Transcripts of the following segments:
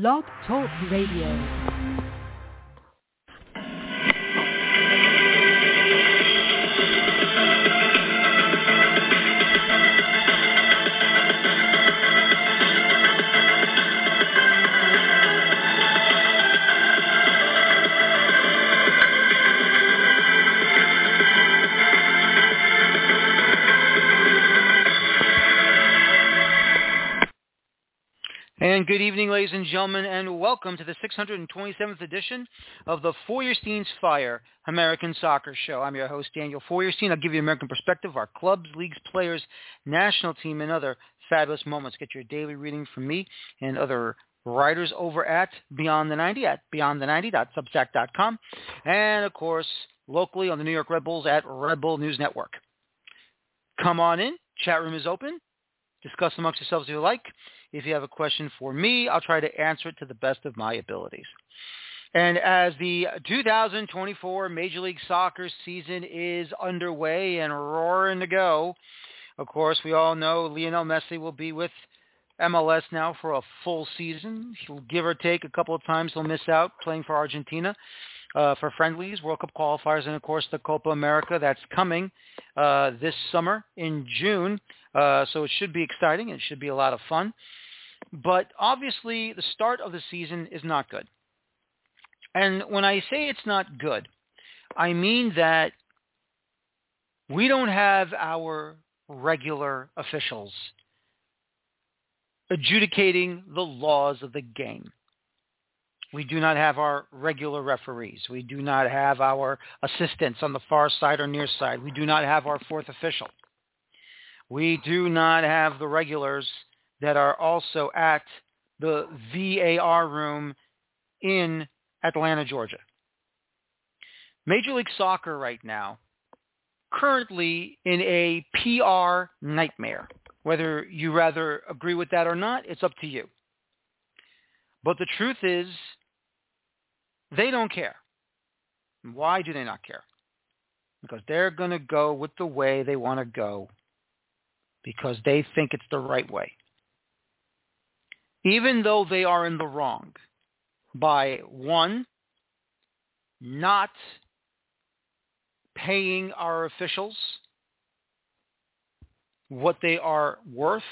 Blog Talk Radio. Good evening, ladies and gentlemen, and welcome to the 627th edition of the Feuerstein's Fire American Soccer Show. I'm your host, Daniel Feuerstein. I'll give you American perspective, our clubs, leagues, players, national team, and other fabulous moments. Get your daily reading from me and other writers over at Beyond the 90 at beyondthe90.substack.com. And, of course, locally on the New York Red Bulls at Red Bull News Network. Come on in. Chat room is open. Discuss amongst yourselves if you like. If you have a question for me, I'll try to answer it to the best of my abilities. And as the 2024 Major League Soccer season is underway and roaring to go, of course, we all know Lionel Messi will be with MLS now for a full season. He'll give or take a couple of times he'll miss out playing for Argentina uh, for friendlies, World Cup qualifiers, and of course the Copa America that's coming uh, this summer in June. Uh, so it should be exciting. It should be a lot of fun. But obviously, the start of the season is not good. And when I say it's not good, I mean that we don't have our regular officials adjudicating the laws of the game. We do not have our regular referees. We do not have our assistants on the far side or near side. We do not have our fourth official. We do not have the regulars that are also at the VAR room in Atlanta, Georgia. Major League Soccer right now, currently in a PR nightmare. Whether you rather agree with that or not, it's up to you. But the truth is, they don't care. Why do they not care? Because they're going to go with the way they want to go because they think it's the right way even though they are in the wrong by one, not paying our officials what they are worth.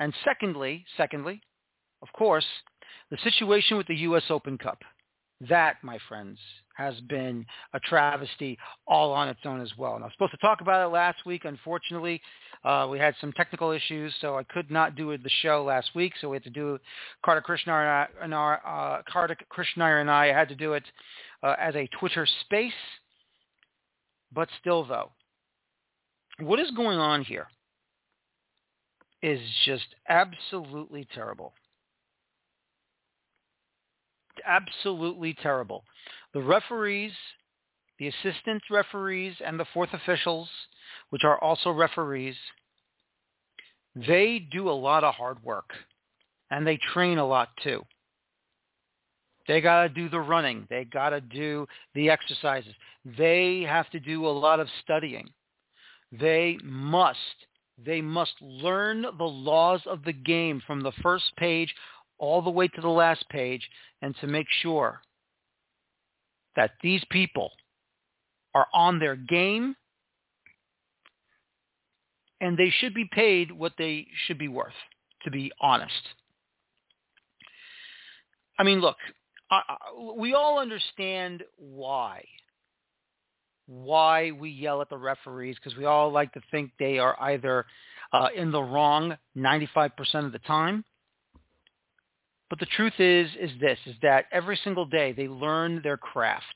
And secondly, secondly, of course, the situation with the U.S. Open Cup. That, my friends, has been a travesty all on its own as well. And I was supposed to talk about it last week. Unfortunately, uh, we had some technical issues, so I could not do the show last week. So we had to do Carter Krishna and our uh, and I had to do it uh, as a Twitter space. But still, though, what is going on here is just absolutely terrible absolutely terrible. The referees, the assistant referees, and the fourth officials, which are also referees, they do a lot of hard work, and they train a lot too. They got to do the running. They got to do the exercises. They have to do a lot of studying. They must, they must learn the laws of the game from the first page all the way to the last page and to make sure that these people are on their game and they should be paid what they should be worth, to be honest. I mean, look, I, I, we all understand why. Why we yell at the referees because we all like to think they are either uh, in the wrong 95% of the time but the truth is, is this, is that every single day they learn their craft.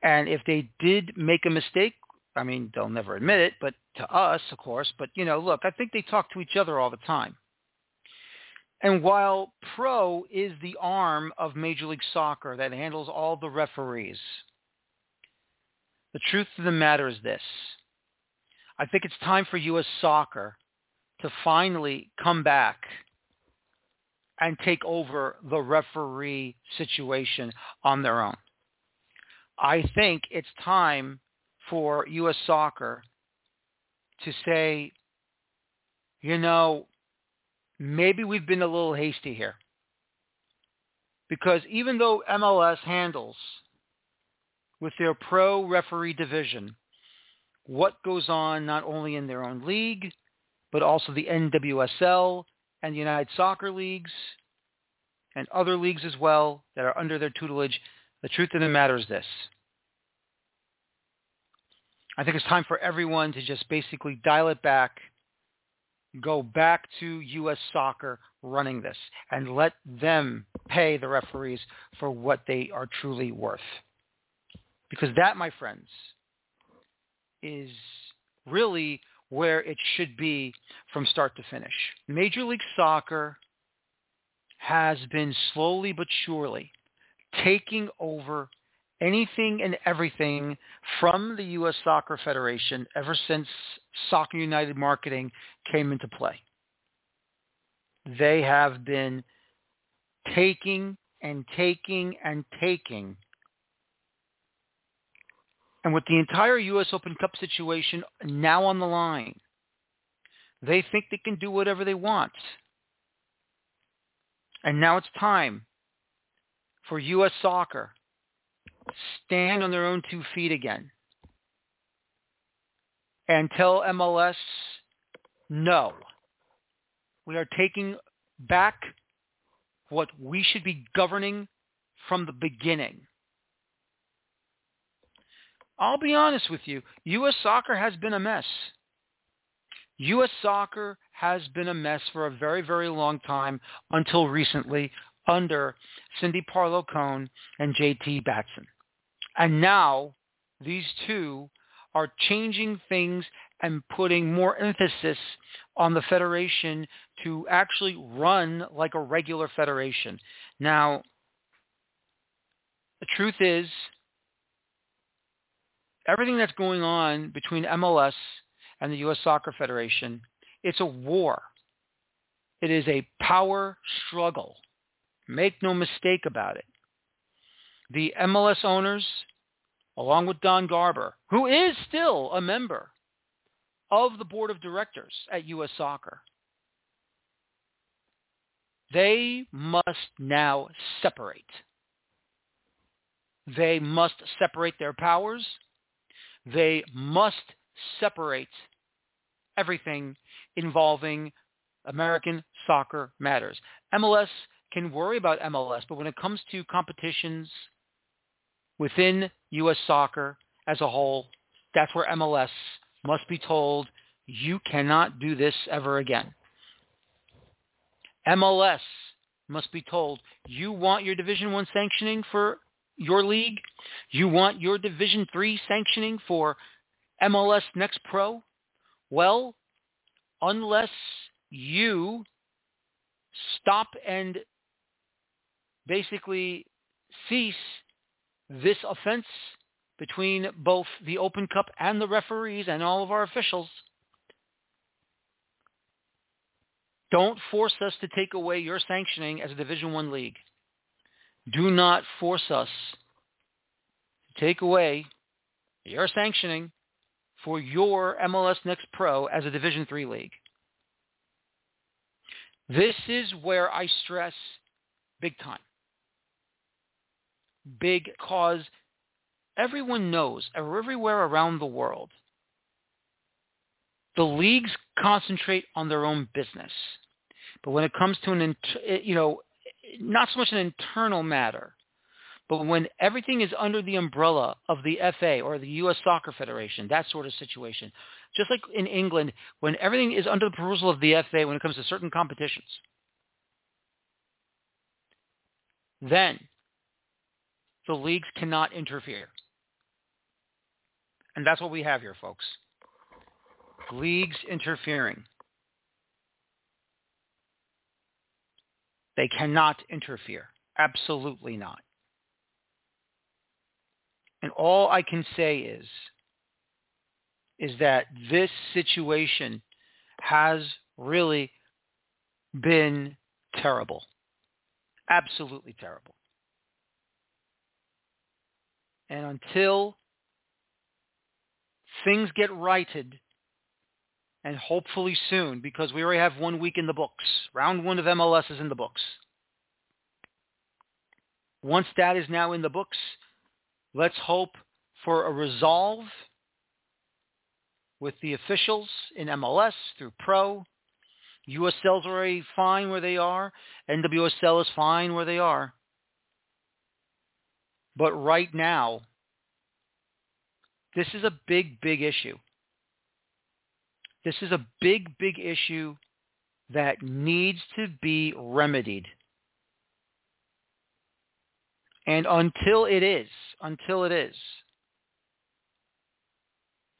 And if they did make a mistake, I mean, they'll never admit it, but to us, of course, but you know, look, I think they talk to each other all the time. And while Pro is the arm of Major League Soccer that handles all the referees, the truth of the matter is this. I think it's time for U.S. Soccer to finally come back and take over the referee situation on their own. I think it's time for U.S. soccer to say, you know, maybe we've been a little hasty here. Because even though MLS handles with their pro referee division what goes on not only in their own league, but also the NWSL and the United Soccer Leagues and other leagues as well that are under their tutelage, the truth of the matter is this. I think it's time for everyone to just basically dial it back, go back to U.S. soccer running this, and let them pay the referees for what they are truly worth. Because that, my friends, is really where it should be from start to finish. Major League Soccer has been slowly but surely taking over anything and everything from the U.S. Soccer Federation ever since Soccer United marketing came into play. They have been taking and taking and taking. And with the entire U.S. Open Cup situation now on the line, they think they can do whatever they want. And now it's time for U.S. soccer stand on their own two feet again and tell MLS, no, we are taking back what we should be governing from the beginning. I'll be honest with you, U.S. soccer has been a mess. U.S. soccer has been a mess for a very, very long time until recently under Cindy Parlow Cone and JT Batson. And now these two are changing things and putting more emphasis on the federation to actually run like a regular federation. Now, the truth is, everything that's going on between MLS and the U.S. Soccer Federation, it's a war. It is a power struggle. Make no mistake about it. The MLS owners, along with Don Garber, who is still a member of the board of directors at U.S. Soccer, they must now separate. They must separate their powers. They must separate everything involving American soccer matters. MLS can worry about MLS, but when it comes to competitions within U.S. soccer as a whole, that's where MLS must be told, you cannot do this ever again. MLS must be told, you want your Division One sanctioning for your league? You want your Division Three sanctioning for MLS Next Pro? Well, unless you stop and basically cease this offense between both the Open Cup and the referees and all of our officials. Don't force us to take away your sanctioning as a Division One league. Do not force us to take away your sanctioning for your MLS Next Pro as a Division Three league. This is where I stress big time big cause everyone knows everywhere around the world the leagues concentrate on their own business but when it comes to an you know not so much an internal matter but when everything is under the umbrella of the FA or the US Soccer Federation that sort of situation just like in England when everything is under the perusal of the FA when it comes to certain competitions then the leagues cannot interfere. And that's what we have here, folks. Leagues interfering. They cannot interfere. Absolutely not. And all I can say is, is that this situation has really been terrible. Absolutely terrible. And until things get righted, and hopefully soon, because we already have one week in the books. Round one of MLS is in the books. once that is now in the books, let's hope for a resolve with the officials in MLS through Pro. USL's already fine where they are. NWSL is fine where they are. But right now, this is a big, big issue. This is a big, big issue that needs to be remedied. And until it is, until it is,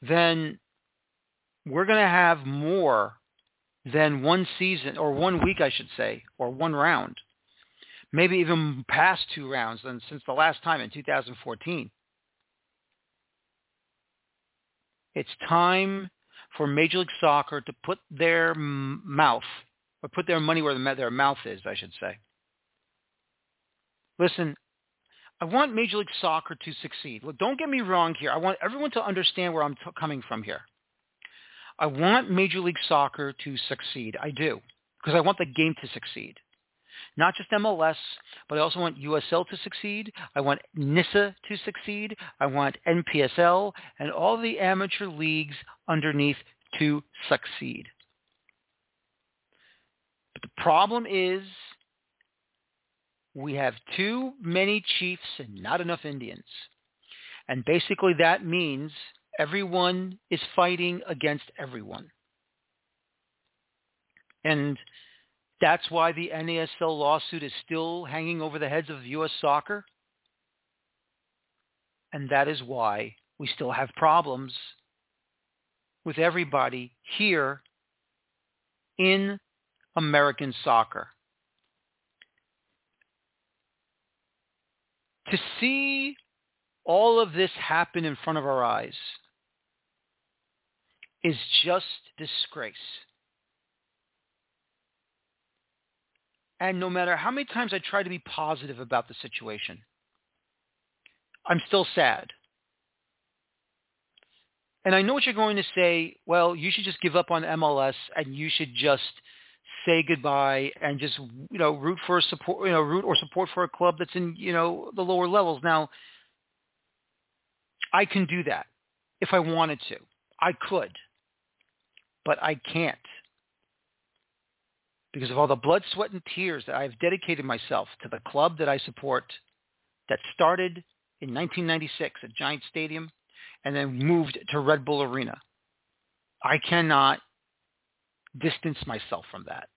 then we're going to have more than one season, or one week, I should say, or one round, maybe even past two rounds than since the last time in 2014. It's time for Major League Soccer to put their mouth, or put their money where their mouth is, I should say. Listen, I want Major League Soccer to succeed. Look, don't get me wrong here. I want everyone to understand where I'm t- coming from here. I want Major League Soccer to succeed. I do, because I want the game to succeed. Not just MLS, but I also want USL to succeed. I want NISA to succeed. I want NPSL and all the amateur leagues underneath to succeed. But the problem is we have too many chiefs and not enough Indians. And basically that means everyone is fighting against everyone. And that's why the NASL lawsuit is still hanging over the heads of U.S. soccer. And that is why we still have problems with everybody here in American soccer. To see all of this happen in front of our eyes is just disgrace. And no matter how many times I try to be positive about the situation, I'm still sad. And I know what you're going to say, well, you should just give up on MLS and you should just say goodbye and just, you know, root for a support, you know, root or support for a club that's in, you know, the lower levels. Now, I can do that if I wanted to. I could, but I can't because of all the blood, sweat, and tears that I've dedicated myself to the club that I support that started in 1996 at Giant Stadium and then moved to Red Bull Arena. I cannot distance myself from that.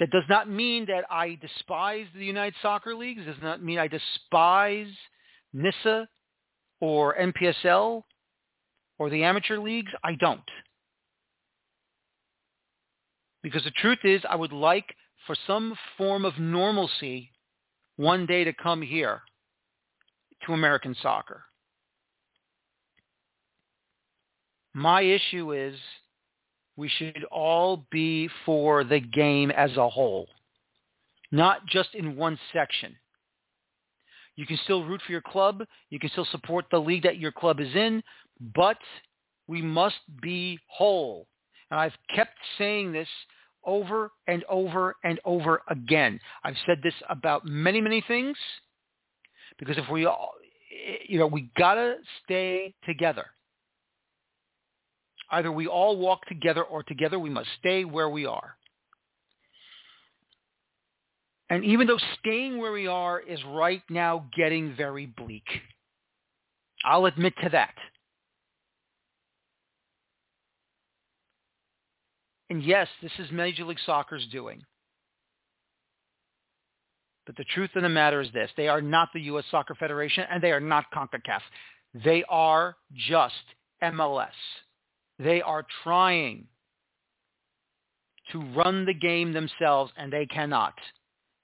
That does not mean that I despise the United Soccer Leagues. Does not mean I despise NISA or NPSL or the amateur leagues. I don't. Because the truth is, I would like for some form of normalcy one day to come here to American soccer. My issue is we should all be for the game as a whole, not just in one section. You can still root for your club. You can still support the league that your club is in, but we must be whole. And I've kept saying this over and over and over again. I've said this about many, many things because if we all, you know, we got to stay together. Either we all walk together or together we must stay where we are. And even though staying where we are is right now getting very bleak, I'll admit to that. And yes, this is Major League Soccer's doing. But the truth of the matter is this. They are not the U.S. Soccer Federation and they are not CONCACAF. They are just MLS. They are trying to run the game themselves and they cannot.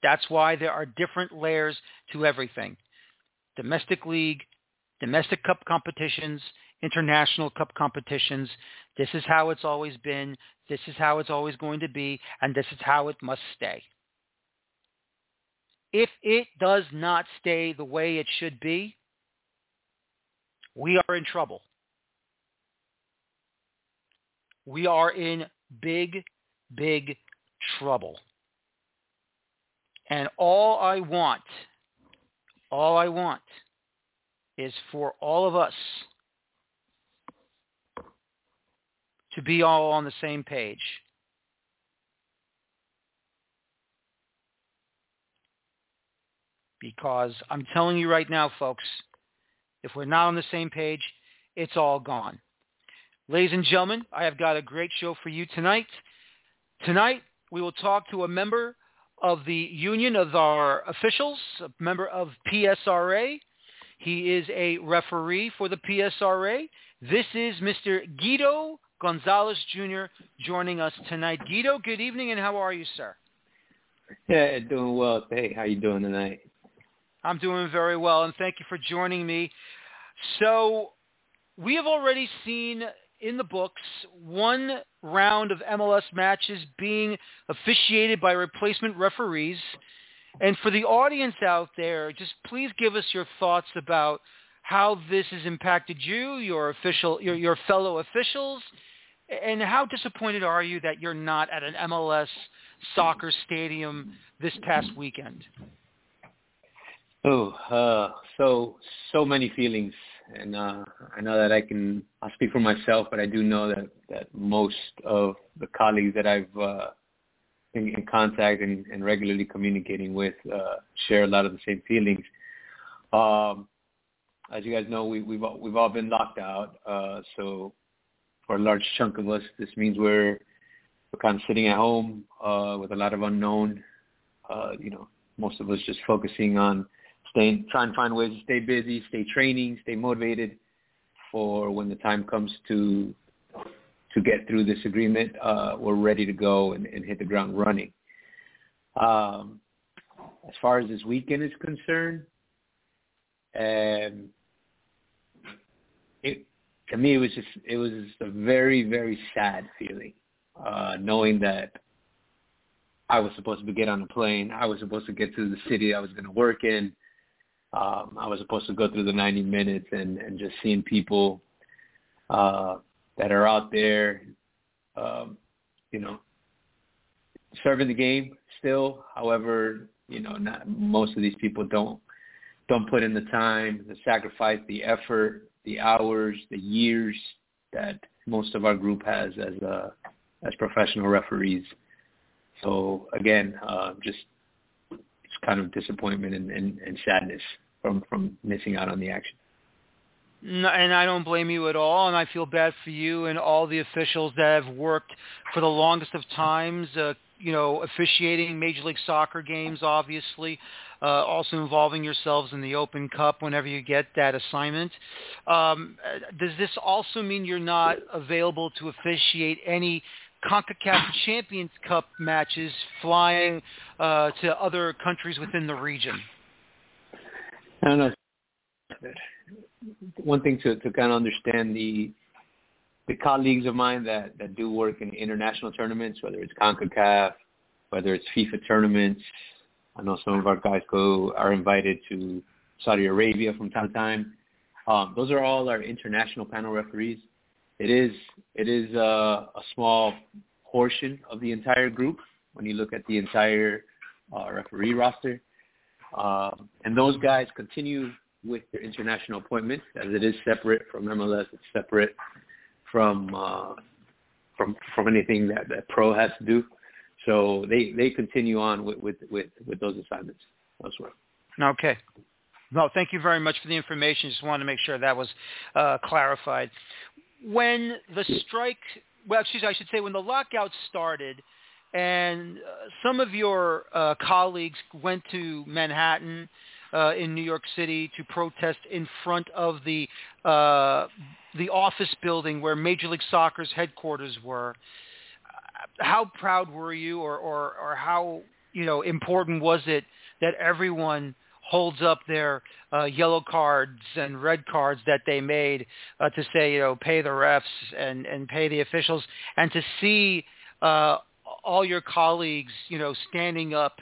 That's why there are different layers to everything. Domestic league, domestic cup competitions, international cup competitions. This is how it's always been. This is how it's always going to be. And this is how it must stay. If it does not stay the way it should be, we are in trouble. We are in big, big trouble. And all I want all I want is for all of us to be all on the same page. Because I'm telling you right now, folks, if we're not on the same page, it's all gone. Ladies and gentlemen, I have got a great show for you tonight. Tonight, we will talk to a member of the Union of our Officials, a member of PSRA. He is a referee for the PSRA. This is Mr. Guido Gonzalez Jr. joining us tonight. Guido, good evening, and how are you, sir? Yeah, doing well. Hey, how you doing tonight? I'm doing very well, and thank you for joining me. So we have already seen in the books one round of MLS matches being officiated by replacement referees. And for the audience out there, just please give us your thoughts about how this has impacted you, your official, your, your fellow officials, and how disappointed are you that you're not at an MLS soccer stadium this past weekend? Oh, uh, so so many feelings, and uh, I know that I can. I'll speak for myself, but I do know that that most of the colleagues that I've uh, been in contact and, and regularly communicating with uh, share a lot of the same feelings. Um, as you guys know, we, we've we've all been locked out, uh, so for a large chunk of us, this means we're we're kind of sitting at home uh, with a lot of unknown. Uh, you know, most of us just focusing on staying, trying to find ways to stay busy, stay training, stay motivated for when the time comes to to get through this agreement. Uh, we're ready to go and, and hit the ground running. Um, as far as this weekend is concerned, um, it to me, it was just it was just a very very sad feeling, uh, knowing that I was supposed to get on a plane. I was supposed to get to the city I was going to work in. Um, I was supposed to go through the 90 minutes and, and just seeing people uh, that are out there, um, you know, serving the game still. However, you know, not most of these people don't don't put in the time, the sacrifice, the effort, the hours, the years that most of our group has as uh, as professional referees. So again, uh, just it's kind of disappointment and, and, and sadness from from missing out on the action. No, and I don't blame you at all, and I feel bad for you and all the officials that have worked for the longest of times, uh, you know, officiating Major League Soccer games, obviously, uh, also involving yourselves in the Open Cup whenever you get that assignment. Um, does this also mean you're not available to officiate any CONCACAF Champions Cup matches flying uh, to other countries within the region? I don't know. One thing to, to kind of understand the the colleagues of mine that, that do work in international tournaments, whether it's CONCACAF, whether it's FIFA tournaments. I know some of our guys go are invited to Saudi Arabia from time to time. Um, those are all our international panel referees. It is it is a, a small portion of the entire group when you look at the entire uh, referee roster. Uh, and those guys continue with their international appointments as it is separate from MLS. It's separate from uh, from from anything that, that pro has to do. So they, they continue on with, with, with, with those assignments elsewhere. Okay. No, thank you very much for the information. Just wanted to make sure that was uh, clarified. When the strike, well, excuse me, I should say when the lockout started, and uh, some of your uh, colleagues went to Manhattan uh, in New York City to protest in front of the uh, the office building where Major League Soccer's headquarters were. How proud were you, or, or, or how you know important was it that everyone holds up their uh, yellow cards and red cards that they made uh, to say, you know, pay the refs and, and pay the officials, and to see uh, all your colleagues, you know, standing up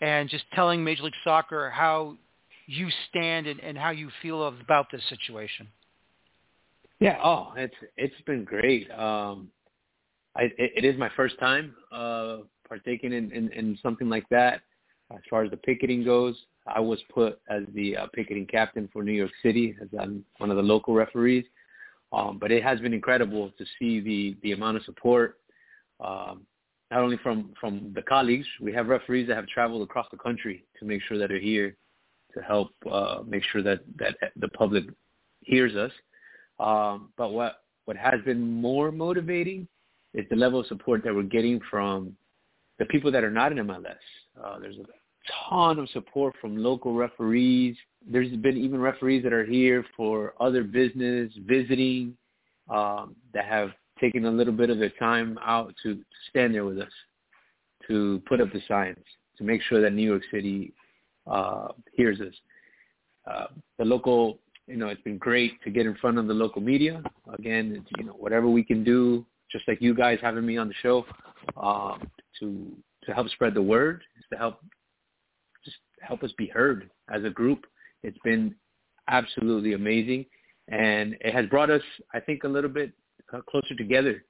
and just telling Major League Soccer how you stand and, and how you feel about this situation. Yeah. Oh, it's it's been great. Um, I, it, is my first time uh, partaking in, in, in something like that. As far as the picketing goes, I was put as the uh, picketing captain for New York City as I'm one of the local referees. Um, but it has been incredible to see the the amount of support, um, not only from from the colleagues. We have referees that have traveled across the country to make sure that they're here to help uh, make sure that that the public hears us. Um, but what what has been more motivating is the level of support that we're getting from the people that are not in MLS. Uh, there's a ton of support from local referees. There's been even referees that are here for other business, visiting, um, that have taken a little bit of their time out to, to stand there with us, to put up the signs, to make sure that New York City uh, hears us. Uh, the local, you know, it's been great to get in front of the local media. Again, it's, you know, whatever we can do, just like you guys having me on the show, uh, to to help spread the word, to help just help us be heard as a group. It's been absolutely amazing, and it has brought us, I think, a little bit closer together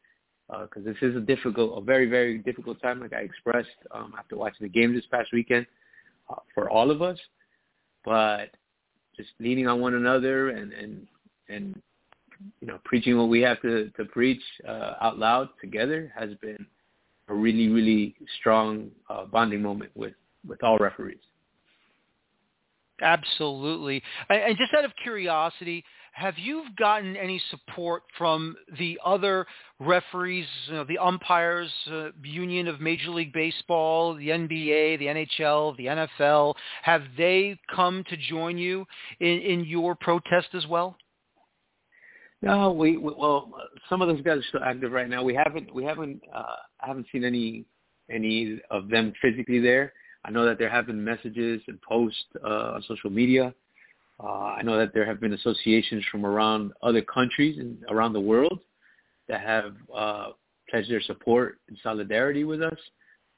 because uh, this is a difficult, a very, very difficult time, like I expressed um, after watching the game this past weekend uh, for all of us. But just leaning on one another and and and you know preaching what we have to to preach uh, out loud together has been a really, really strong uh, bonding moment with with all referees. Absolutely. And just out of curiosity, have you gotten any support from the other referees, you know, the umpires uh, union of Major League Baseball, the NBA, the NHL, the NFL? Have they come to join you in, in your protest as well? No, we, we well, some of those guys are still active right now. We haven't we haven't uh, haven't seen any any of them physically there. I know that there have been messages and posts uh, on social media. Uh, I know that there have been associations from around other countries and around the world that have uh, pledged their support and solidarity with us.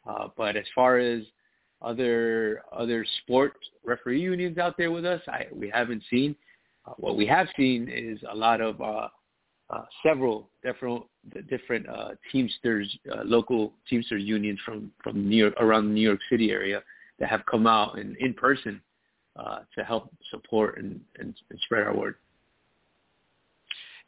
Uh, but as far as other other sport referee unions out there with us, I, we haven't seen. Uh, what we have seen is a lot of uh, uh, several different different uh, Teamsters, uh, local Teamsters unions from from New York around the New York City area that have come out and in person to help support and, and, and spread our word.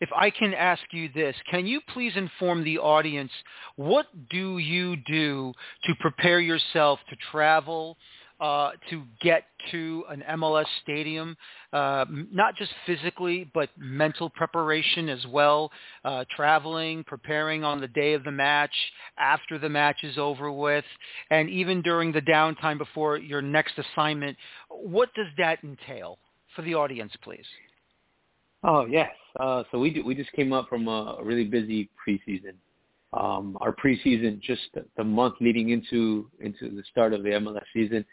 If I can ask you this, can you please inform the audience what do you do to prepare yourself to travel uh, to get to an MLS stadium, uh, not just physically, but mental preparation as well, uh, traveling, preparing on the day of the match, after the match is over with, and even during the downtime before your next assignment. What does that entail for the audience, please? Oh yes. Uh, so we do, we just came up from a really busy preseason. Um, our preseason, just the month leading into into the start of the MLS season,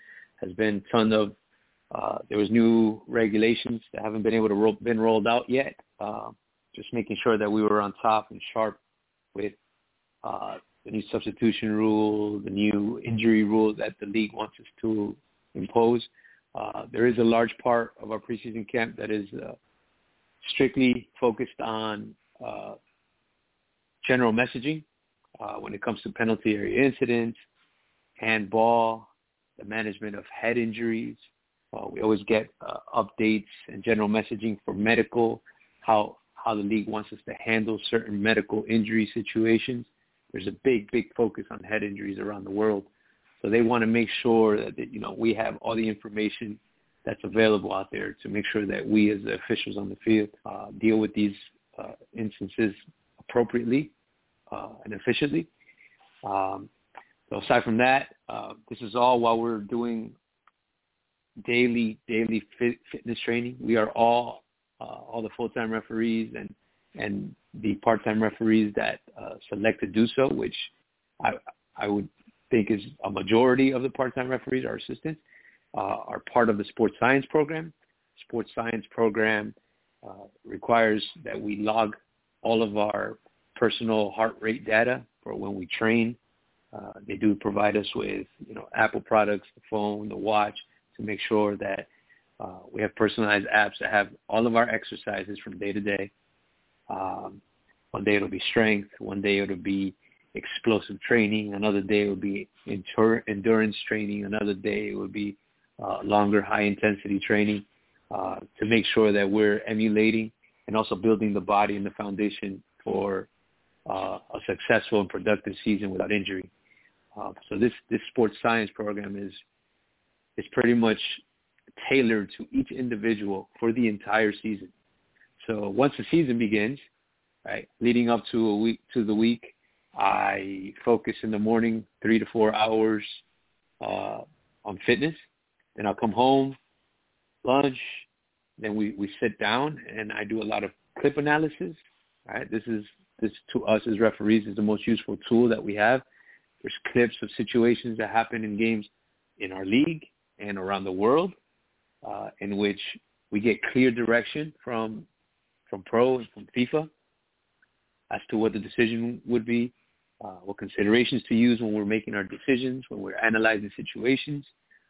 has been ton of uh, there was new regulations that haven't been able to ro- been rolled out yet. Uh, just making sure that we were on top and sharp with uh, the new substitution rule, the new injury rule that the league wants us to impose. Uh, there is a large part of our preseason camp that is uh, strictly focused on uh, general messaging uh, when it comes to penalty area incidents, handball, the management of head injuries. Uh, we always get uh, updates and general messaging for medical, how how the league wants us to handle certain medical injury situations. There's a big, big focus on head injuries around the world. So they want to make sure that, you know we have all the information that's available out there to make sure that we as the officials on the field uh, deal with these uh, instances appropriately uh, and efficiently. Um, so aside from that, uh, this is all while we're doing daily daily fit, fitness training. We are all uh, all the full-time referees and and the part-time referees that uh, select to do so, which I I would think is a majority of the part-time referees, our assistants, uh, are part of the sports science program. Sports science program uh, requires that we log all of our personal heart rate data for when we train uh, they do provide us with, you know, Apple products, the phone, the watch, to make sure that uh, we have personalized apps that have all of our exercises from day to day. Um, one day it'll be strength, one day it'll be explosive training, another day it will be endurance training, another day it will be uh, longer high intensity training uh, to make sure that we're emulating and also building the body and the foundation for uh, a successful and productive season without injury. Uh, so this this sports science program is is pretty much tailored to each individual for the entire season. So once the season begins, right, leading up to a week to the week, I focus in the morning three to four hours uh, on fitness. Then I'll come home, lunch. Then we, we sit down and I do a lot of clip analysis. Right, this is this to us as referees is the most useful tool that we have. There's clips of situations that happen in games in our league and around the world, uh, in which we get clear direction from from pro and from FIFA as to what the decision would be uh, what considerations to use when we're making our decisions, when we're analyzing situations.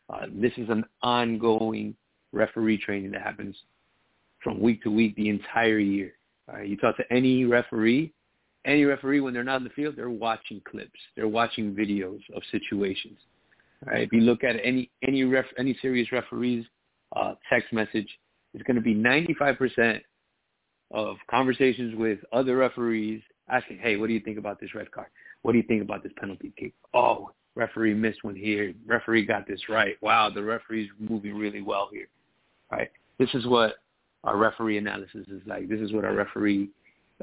Uh, this is an ongoing referee training that happens from week to week the entire year. Uh, you talk to any referee, any referee when they're not in the field, they're watching clips, they're watching videos of situations. If you look at any any ref, any serious referees uh, text message, it's going to be 95% of conversations with other referees asking, hey, what do you think about this red card? What do you think about this penalty kick? Oh, referee missed one here. Referee got this right. Wow, the referee's moving really well here. Right? This is what our referee analysis is like. This is what our referee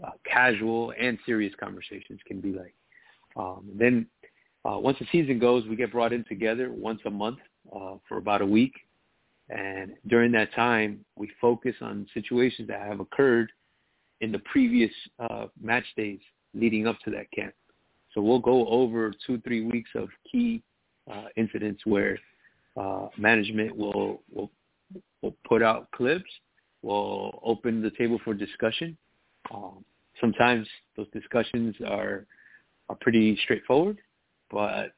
uh, casual and serious conversations can be like. Um, then uh, once the season goes, we get brought in together once a month uh, for about a week. And during that time, we focus on situations that have occurred in the previous uh, match days leading up to that camp. So we'll go over two, three weeks of key uh, incidents where uh, management will, will will put out clips. We'll open the table for discussion. Um, sometimes those discussions are are pretty straightforward, but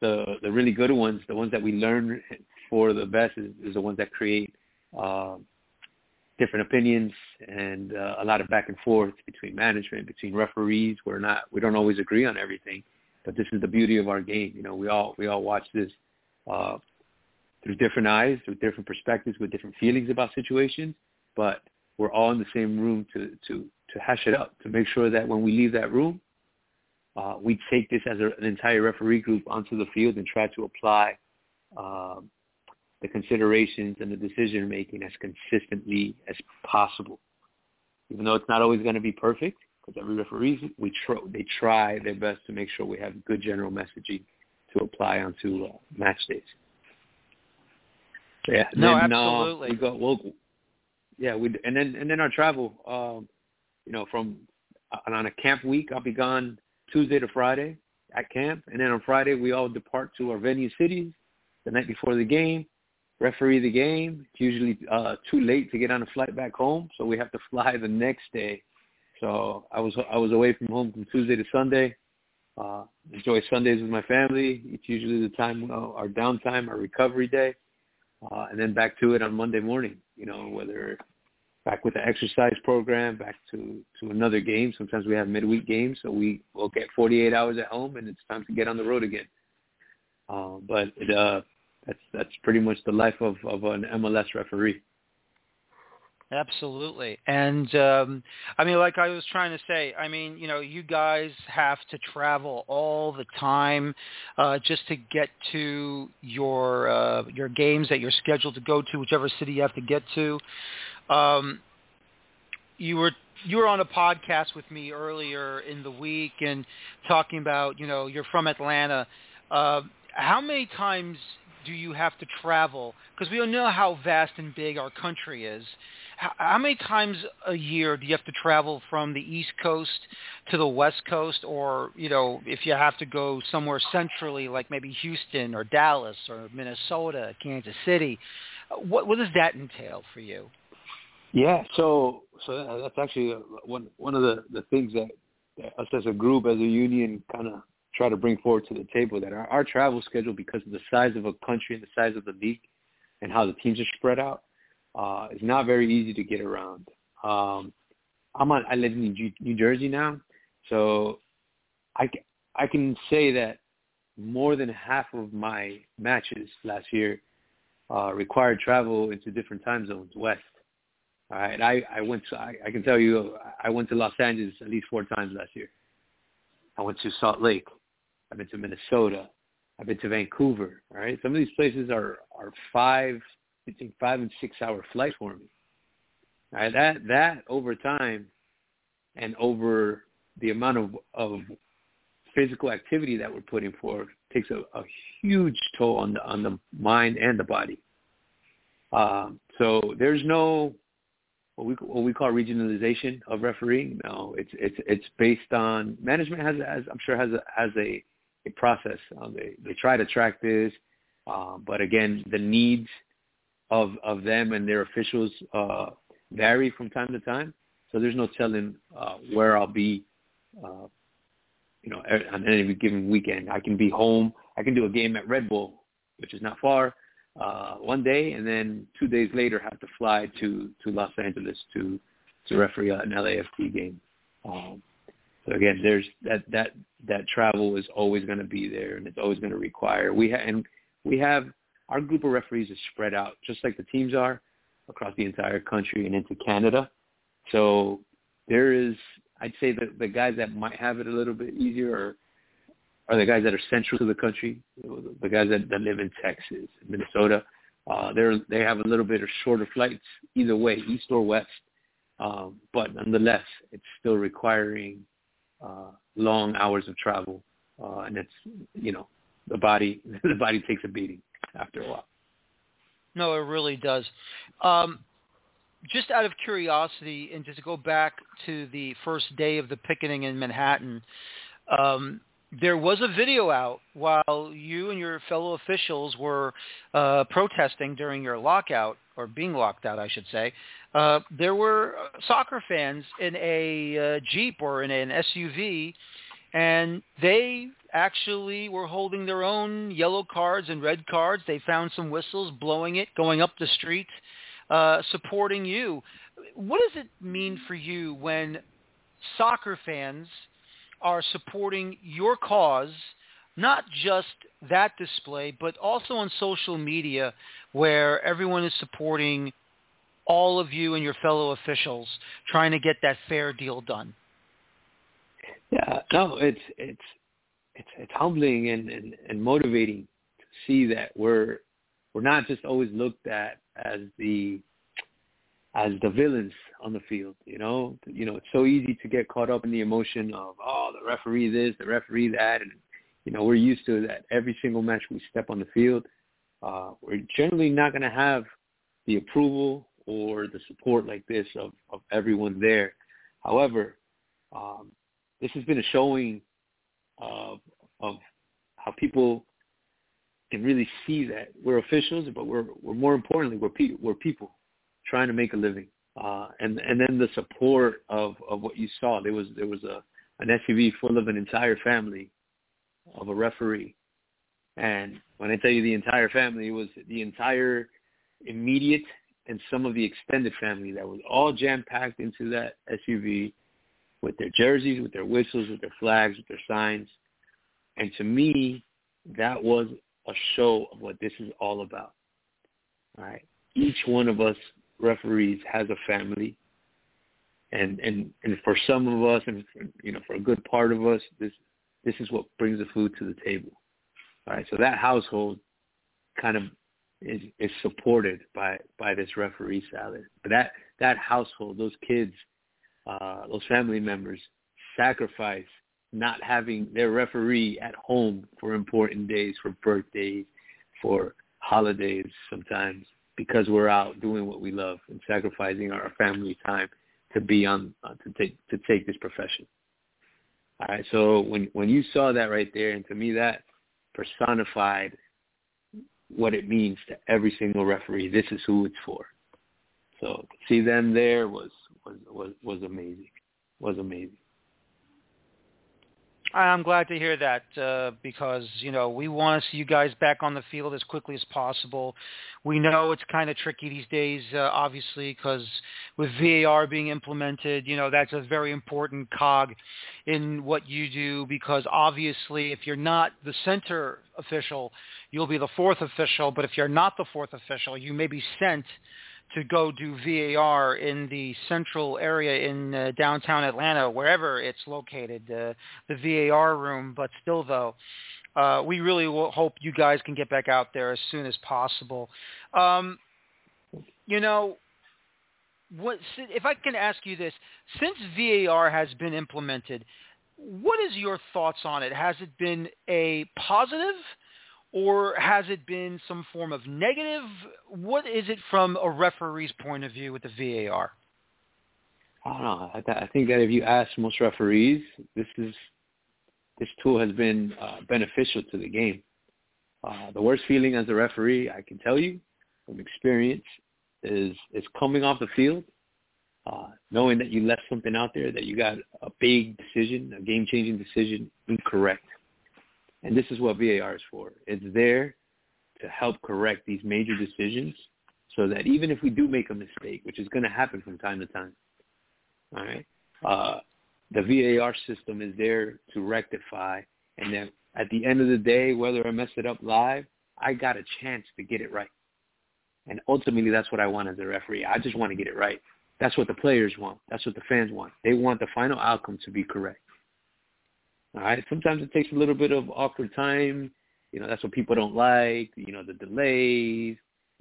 the the really good ones, the ones that we learn for the best, is, is the ones that create uh, different opinions and uh, a lot of back and forth between management, between referees. We're not, we don't always agree on everything, but this is the beauty of our game. You know, we all we all watch this uh, through different eyes, through different perspectives, with different feelings about situations, but we're all in the same room to to to hash it up, to make sure that when we leave that room, uh, we take this as a, an entire referee group onto the field and try to apply um, the considerations and the decision making as consistently as possible. Even though it's not always going to be perfect, because every referee we they try their best to make sure we have good general messaging to apply onto uh, match days. Yeah, no, then, absolutely. Uh, we go, we'll, yeah, we and then and then our travel. Um, you know, from uh, on a camp week, I'll be gone Tuesday to Friday at camp, and then on Friday we all depart to our venue cities the night before the game referee the game. It's usually uh, too late to get on a flight back home, so we have to fly the next day. So I was I was away from home from Tuesday to Sunday. Uh, enjoy Sundays with my family. It's usually the time uh, our downtime, our recovery day, uh, and then back to it on Monday morning. You know, whether back with the exercise program, back to to another game. Sometimes we have midweek games, so we will get 48 hours at home, and it's time to get on the road again. Uh, but it, uh, that's that's pretty much the life of, of an MLS referee. Absolutely. And um I mean like I was trying to say, I mean, you know, you guys have to travel all the time uh just to get to your uh your games that you're scheduled to go to whichever city you have to get to. Um you were you were on a podcast with me earlier in the week and talking about, you know, you're from Atlanta. Uh how many times do you have to travel? Because we don't know how vast and big our country is. How, how many times a year do you have to travel from the East Coast to the West Coast, or you know, if you have to go somewhere centrally, like maybe Houston or Dallas or Minnesota, Kansas City? What what does that entail for you? Yeah, so so that's actually one one of the the things that, us as a group, as a union, kind of try to bring forward to the table that our, our travel schedule, because of the size of a country and the size of the league and how the teams are spread out, uh, is not very easy to get around. Um, I'm on, I live in New, New Jersey now, so I, I can say that more than half of my matches last year uh, required travel into different time zones, west. All right, I, I went to, I, I can tell you, I went to Los Angeles at least four times last year. I went to Salt Lake. I've been to Minnesota. I've been to Vancouver. All right, some of these places are are five, between five and six hour flights for me. All right, that that over time, and over the amount of of physical activity that we're putting forth takes a, a huge toll on the on the mind and the body. Um, so there's no what we what we call regionalization of refereeing. No, it's it's it's based on management has I'm sure has a has a, a process. Um, they they try to track this, um, but again, the needs of of them and their officials uh, vary from time to time. So there's no telling uh, where I'll be uh, you know, on any given weekend. I can be home. I can do a game at Red Bull, which is not far, uh, one day, and then two days later have to fly to to Los Angeles to to referee an LAFC game. Um, so again, there's that that that travel is always going to be there, and it's always going to require. We ha- and we have our group of referees is spread out just like the teams are across the entire country and into Canada. So there is I'd say that the guys that might have it a little bit easier are, are the guys that are central to the country, the guys that, that live in Texas, Minnesota. Uh, they're they have a little bit of shorter flights either way, east or west. Um, but nonetheless, it's still requiring uh, long hours of travel, uh, and it's you know the body the body takes a beating after a while. No, it really does. Um, just out of curiosity, and just to go back to the first day of the picketing in Manhattan, um, there was a video out while you and your fellow officials were uh, protesting during your lockout, or being locked out, I should say. Uh, there were soccer fans in a uh, Jeep or in an SUV, and they actually were holding their own yellow cards and red cards. They found some whistles, blowing it, going up the street uh, supporting you. What does it mean for you when soccer fans are supporting your cause, not just that display, but also on social media where everyone is supporting all of you and your fellow officials trying to get that fair deal done? Yeah, no, it's it's it's it's humbling and, and, and motivating to see that we're we're not just always looked at as the as the villains on the field. You know, you know, it's so easy to get caught up in the emotion of oh, the referee this, the referee that, and you know, we're used to that every single match we step on the field. Uh, we're generally not going to have the approval or the support like this of, of everyone there. However, um, this has been a showing of of how people can really see that we're officials, but we're we're more importantly we're pe- we're people trying to make a living. Uh, and and then the support of of what you saw. There was there was a an SUV full of an entire family of a referee. And when I tell you the entire family, it was the entire immediate and some of the extended family that was all jam-packed into that SUV with their jerseys, with their whistles, with their flags, with their signs. And to me, that was a show of what this is all about. Right. Each one of us referees has a family and and and for some of us and you know for a good part of us this this is what brings the food to the table all right so that household kind of is is supported by by this referee salad but that that household those kids uh those family members sacrifice not having their referee at home for important days for birthdays for holidays sometimes because we're out doing what we love and sacrificing our family time to be on uh, to take to take this profession. All right. So when when you saw that right there, and to me that personified what it means to every single referee. This is who it's for. So see them there was was was, was amazing. Was amazing. I'm glad to hear that uh, because you know we want to see you guys back on the field as quickly as possible. We know it's kind of tricky these days, uh, obviously, because with VAR being implemented, you know that's a very important cog in what you do. Because obviously, if you're not the center official, you'll be the fourth official. But if you're not the fourth official, you may be sent to go do VAR in the central area in uh, downtown Atlanta, wherever it's located, uh, the VAR room. But still, though, uh, we really hope you guys can get back out there as soon as possible. Um, you know, what if I can ask you this? Since VAR has been implemented, what is your thoughts on it? Has it been a positive? Or has it been some form of negative? What is it from a referee's point of view with the VAR? I don't know. I, th- I think that if you ask most referees, this is this tool has been uh, beneficial to the game. Uh, the worst feeling as a referee, I can tell you from experience, is is coming off the field, uh, knowing that you left something out there, that you got a big decision, a game-changing decision incorrect and this is what VAR is for. It's there to help correct these major decisions so that even if we do make a mistake, which is going to happen from time to time, all right, uh, the VAR system is there to rectify. And then at the end of the day, whether I mess it up live, I got a chance to get it right. And ultimately, that's what I want as a referee. I just want to get it right. That's what the players want. That's what the fans want. They want the final outcome to be correct. All right. Sometimes it takes a little bit of awkward time. You know, that's what people don't like. You know, the delays.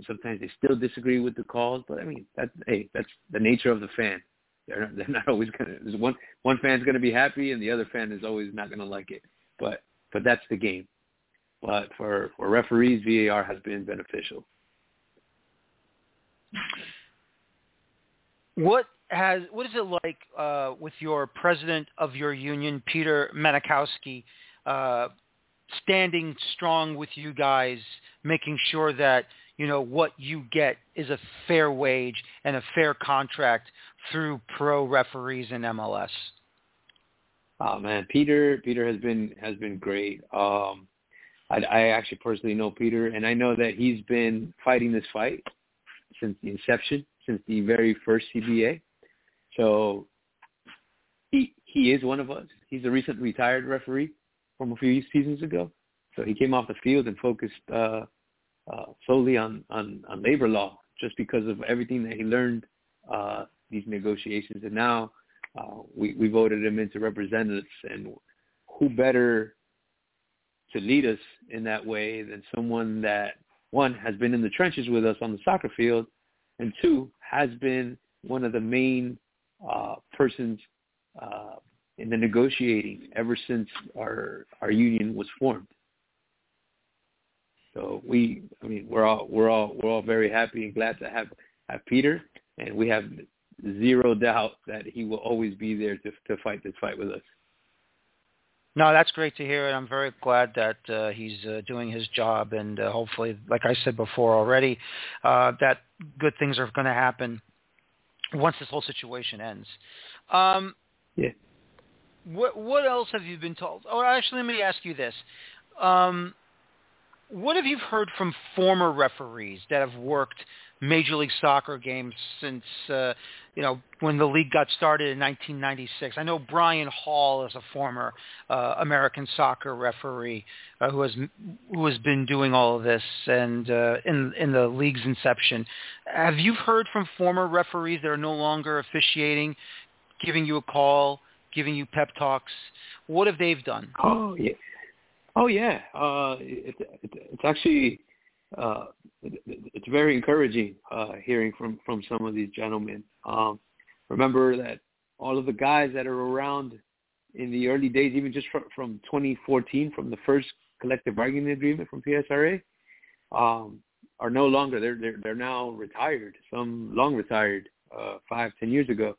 Sometimes they still disagree with the calls, but I mean, that's hey, that's the nature of the fan. They're they're not always gonna. There's one one fan's gonna be happy, and the other fan is always not gonna like it. But but that's the game. But for for referees, VAR has been beneficial. What has what is it like uh, with your president of your union, Peter Manikowski, uh, standing strong with you guys, making sure that you know what you get is a fair wage and a fair contract through pro referees in MLS? Oh man, Peter Peter has been has been great. Um, I, I actually personally know Peter, and I know that he's been fighting this fight since the inception, since the very first CBA. So he he is one of us. He's a recent retired referee from a few seasons ago. So he came off the field and focused uh, uh, solely on, on, on labor law just because of everything that he learned uh, these negotiations. And now uh, we, we voted him into representatives. And who better to lead us in that way than someone that, one, has been in the trenches with us on the soccer field, and two, has been one of the main uh, persons uh, in the negotiating ever since our our union was formed. So we, I mean, we're all we're all we're all very happy and glad to have have Peter, and we have zero doubt that he will always be there to to fight this fight with us. No, that's great to hear, and I'm very glad that uh, he's uh, doing his job, and uh, hopefully, like I said before already, uh, that good things are going to happen once this whole situation ends. Um, yeah. What what else have you been told? Oh, actually, let me ask you this: um, What have you heard from former referees that have worked Major League Soccer games since uh, you know when the league got started in 1996. I know Brian Hall is a former uh, American soccer referee uh, who has who has been doing all of this and uh, in in the league's inception. Have you heard from former referees that are no longer officiating, giving you a call, giving you pep talks? What have they done? Oh yeah, oh yeah. Uh, it, it, it's actually uh, it's very encouraging uh, hearing from from some of these gentlemen. Um, remember that all of the guys that are around in the early days, even just from, from 2014, from the first collective bargaining agreement from PSRA, um, are no longer. They're they're they're now retired. Some long retired, uh, five ten years ago,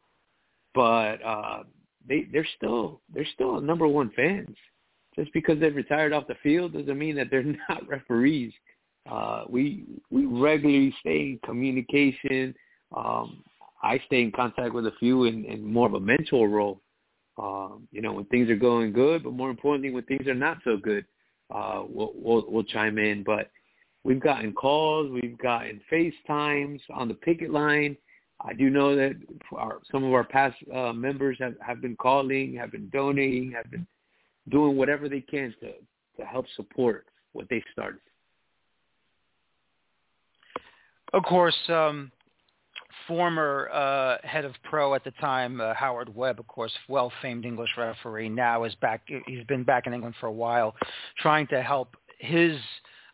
but uh, they they're still they're still number one fans. Just because they've retired off the field doesn't mean that they're not referees. Uh, we we regularly stay in communication. Um, I stay in contact with a few in, in more of a mentor role Um, you know, when things are going good, but more importantly, when things are not so good, uh, we'll, we'll we'll chime in. But we've gotten calls, we've gotten FaceTimes on the picket line. I do know that our, some of our past uh, members have, have been calling, have been donating, have been doing whatever they can to to help support what they started. Of course, um, former uh, head of pro at the time, uh, Howard Webb, of course, well-famed English referee, now is back. He's been back in England for a while, trying to help his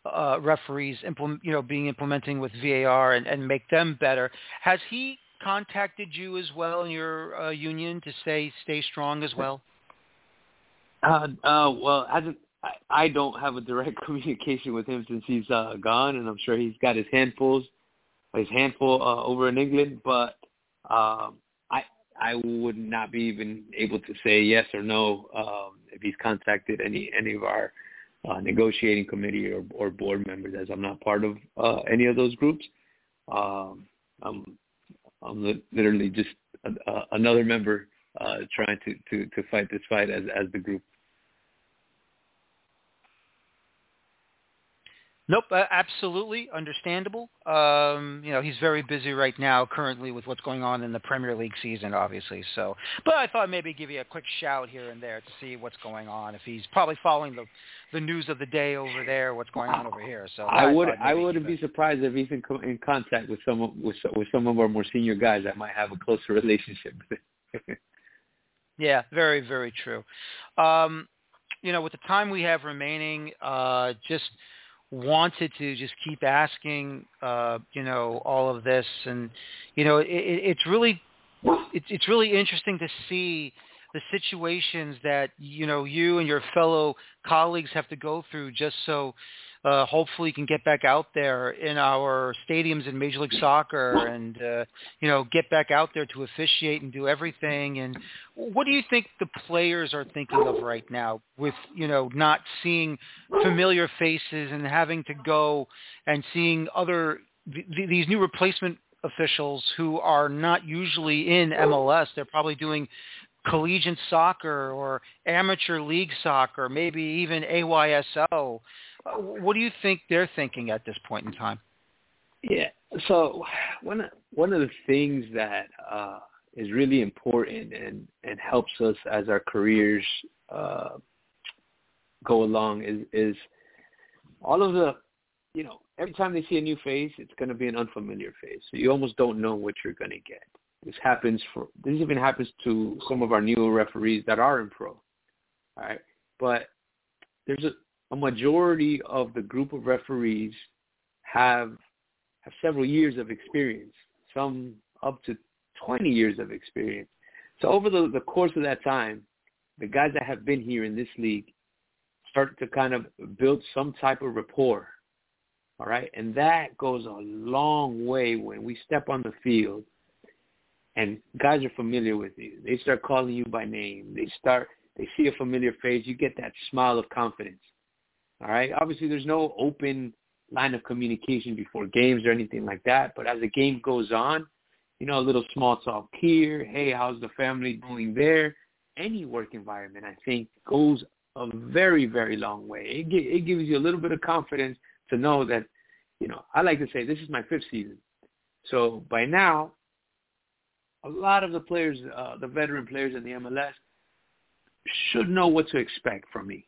uh, referees implement, you know, being implementing with VAR and, and make them better. Has he contacted you as well in your uh, union to say stay strong as well? Uh, uh, well, as I, I don't have a direct communication with him since he's uh, gone, and I'm sure he's got his handfuls, his handful uh, over in England. But um, I I would not be even able to say yes or no um, if he's contacted any any of our uh, negotiating committee or, or board members, as I'm not part of uh, any of those groups. Um, I'm I'm literally just a, a, another member uh, trying to, to, to fight this fight as, as the group. Nope, uh, absolutely understandable. Um, you know, he's very busy right now, currently with what's going on in the Premier League season, obviously. So, but I thought maybe give you a quick shout here and there to see what's going on. If he's probably following the the news of the day over there, what's going on over here. So I, I would I wouldn't be surprised if he's in, in contact with some of, with with some of our more senior guys that might have a closer relationship. yeah, very very true. Um, you know, with the time we have remaining, uh, just wanted to just keep asking, uh, you know, all of this, and you know, it, it's really, it's it's really interesting to see the situations that you know you and your fellow colleagues have to go through just so uh, hopefully can get back out there in our stadiums in Major League Soccer and uh, you know get back out there to officiate and do everything. And what do you think the players are thinking of right now with you know not seeing familiar faces and having to go and seeing other th- these new replacement officials who are not usually in MLS. They're probably doing collegiate soccer or amateur league soccer, maybe even AYSO. What do you think they're thinking at this point in time? Yeah. So one one of the things that uh, is really important and and helps us as our careers uh, go along is is all of the you know every time they see a new face, it's going to be an unfamiliar face. So you almost don't know what you're going to get. This happens for this even happens to some of our newer referees that are in pro. All right, but there's a, a majority of the group of referees have have several years of experience, some up to 20 years of experience. So over the, the course of that time, the guys that have been here in this league start to kind of build some type of rapport. All right. And that goes a long way when we step on the field and guys are familiar with you. They start calling you by name. They start they see a familiar face. You get that smile of confidence. All right. Obviously, there's no open line of communication before games or anything like that. But as the game goes on, you know, a little small talk here. Hey, how's the family doing there? Any work environment, I think, goes a very, very long way. It, it gives you a little bit of confidence to know that, you know, I like to say this is my fifth season. So by now, a lot of the players, uh, the veteran players in the MLS, should know what to expect from me.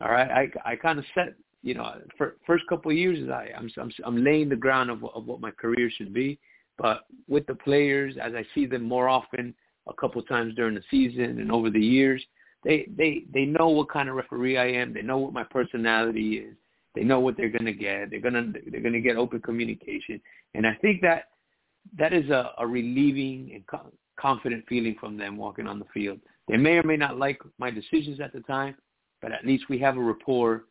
All right, I I kind of set you know for first couple of years I I'm I'm I'm laying the ground of of what my career should be, but with the players as I see them more often, a couple times during the season and over the years, they they they know what kind of referee I am. They know what my personality is. They know what they're gonna get. They're gonna they're gonna get open communication, and I think that that is a, a relieving and co- confident feeling from them walking on the field. They may or may not like my decisions at the time, but at least we have a rapport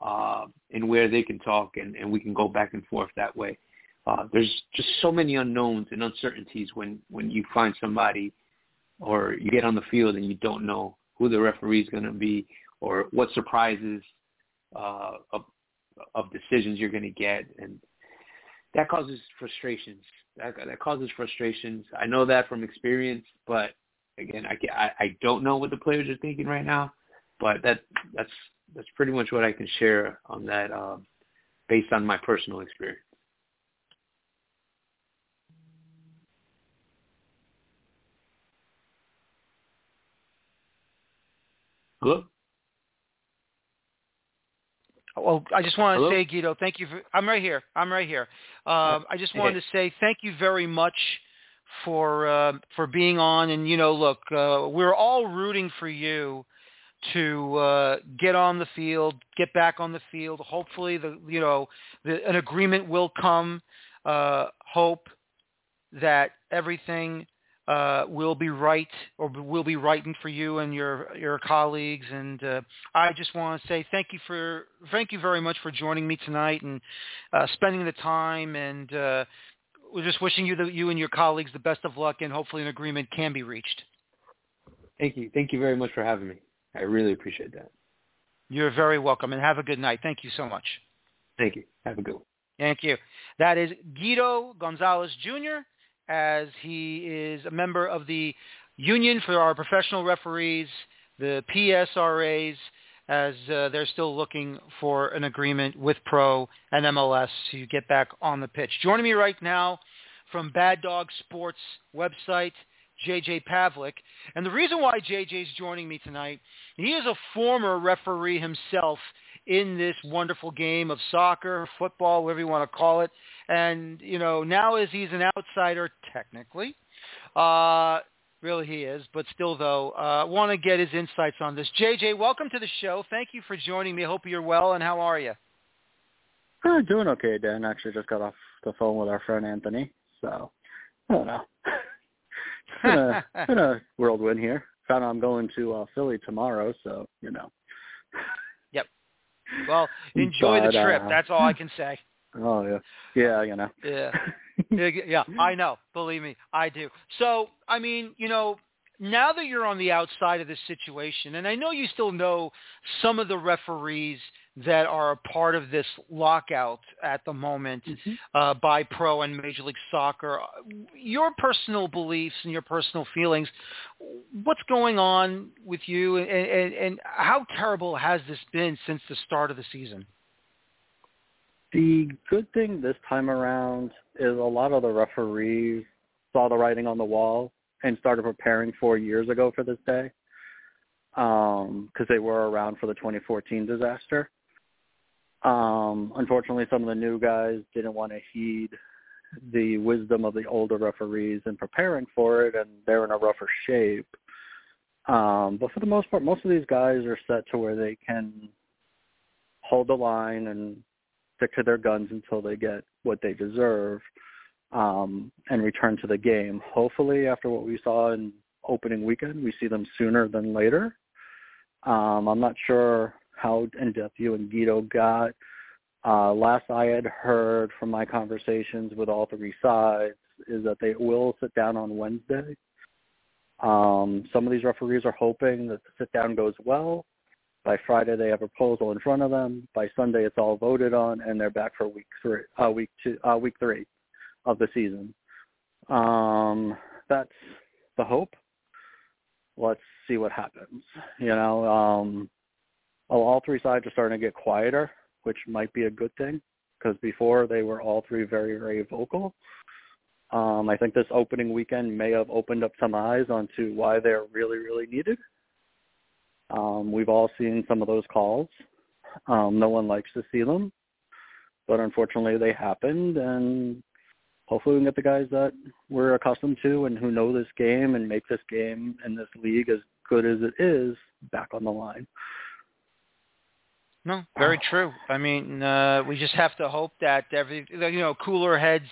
uh, in where they can talk and, and we can go back and forth that way. Uh, there's just so many unknowns and uncertainties when, when you find somebody or you get on the field and you don't know who the referee is going to be or what surprises uh, of, of decisions you're going to get. And that causes frustrations that, that causes frustrations. I know that from experience, but again, I, I I don't know what the players are thinking right now, but that that's that's pretty much what I can share on that, um, based on my personal experience. Hello. Well, I just want to Hello? say, Guido, thank you. For, I'm right here. I'm right here. Um, I just wanted to say thank you very much for uh, for being on. And you know, look, uh, we're all rooting for you to uh, get on the field, get back on the field. Hopefully, the you know the, an agreement will come. Uh, hope that everything uh, will be right or will be righting for you and your your colleagues. And uh, I just want to say thank you for thank you very much for joining me tonight and uh, spending the time. And uh, we're just wishing you the, you and your colleagues the best of luck, and hopefully an agreement can be reached. Thank you. Thank you very much for having me. I really appreciate that. You're very welcome, and have a good night. Thank you so much. Thank you. Have a good one. Thank you. That is Guido Gonzalez Jr. as he is a member of the Union for our professional referees, the PSRAs, as uh, they're still looking for an agreement with Pro and MLS to get back on the pitch. Joining me right now from Bad Dawg Sports website, JJ Pavlick. And the reason why JJ's joining me tonight, he is a former referee himself in this wonderful game of soccer, football, whatever you want to call it. And, you know, now as he's an outsider, technically, uh, really he is, but still though, uh, want to get his insights on this. JJ, welcome to the show. Thank you for joining me. Hope you're well, and how are you? I'm doing okay, Dan. Actually just got off the phone with our friend Anthony. So, I don't know. been, a, been a whirlwind here. Found out I'm going to uh, Philly tomorrow, so, you know. Yep. Well, enjoy But, the trip. uh, That's all I can say. Oh, yeah. Yeah, you know. Yeah. yeah, yeah, I know. Believe me, I do. So, I mean, you know, now that you're on the outside of this situation, and I know you still know some of the referees that are a part of this lockout at the moment Mhm. uh, by pro and Major League Soccer, your personal beliefs and your personal feelings, what's going on with you, and, and, and how terrible has this been since the start of the season? The good thing this time around is a lot of the referees saw the writing on the wall and started preparing four years ago for this day because they were around for the 2014 disaster. Um, unfortunately, some of the new guys didn't want to heed the wisdom of the older referees in preparing for it, and they're in a rougher shape. Um, but for the most part, most of these guys are set to where they can hold the line and stick to their guns until they get what they deserve um, and return to the game. Hopefully, after what we saw in opening weekend, we see them sooner than later. Um, I'm not sure how in depth you and Guido got. Uh, last I had heard from my conversations with all three sides is that they will sit down on Wednesday. Um, some of these referees are hoping that the sit down goes well. By Friday, they have a proposal in front of them. By Sunday, it's all voted on, and they're back for week three, uh, week two, uh, week three of the season. Um, that's the hope. Let's see what happens. You know, um, all, all three sides are starting to get quieter, which might be a good thing because before they were all three very, very vocal. Um, I think this opening weekend may have opened up some eyes onto why they're really, really needed. Um, we've all seen some of those calls. Um, no one likes to see them, but unfortunately they happened, and hopefully we can get the guys that we're accustomed to and who know this game and make this game and this league as good as it is back on the line. No, very true. I mean, uh, we just have to hope that every you know cooler heads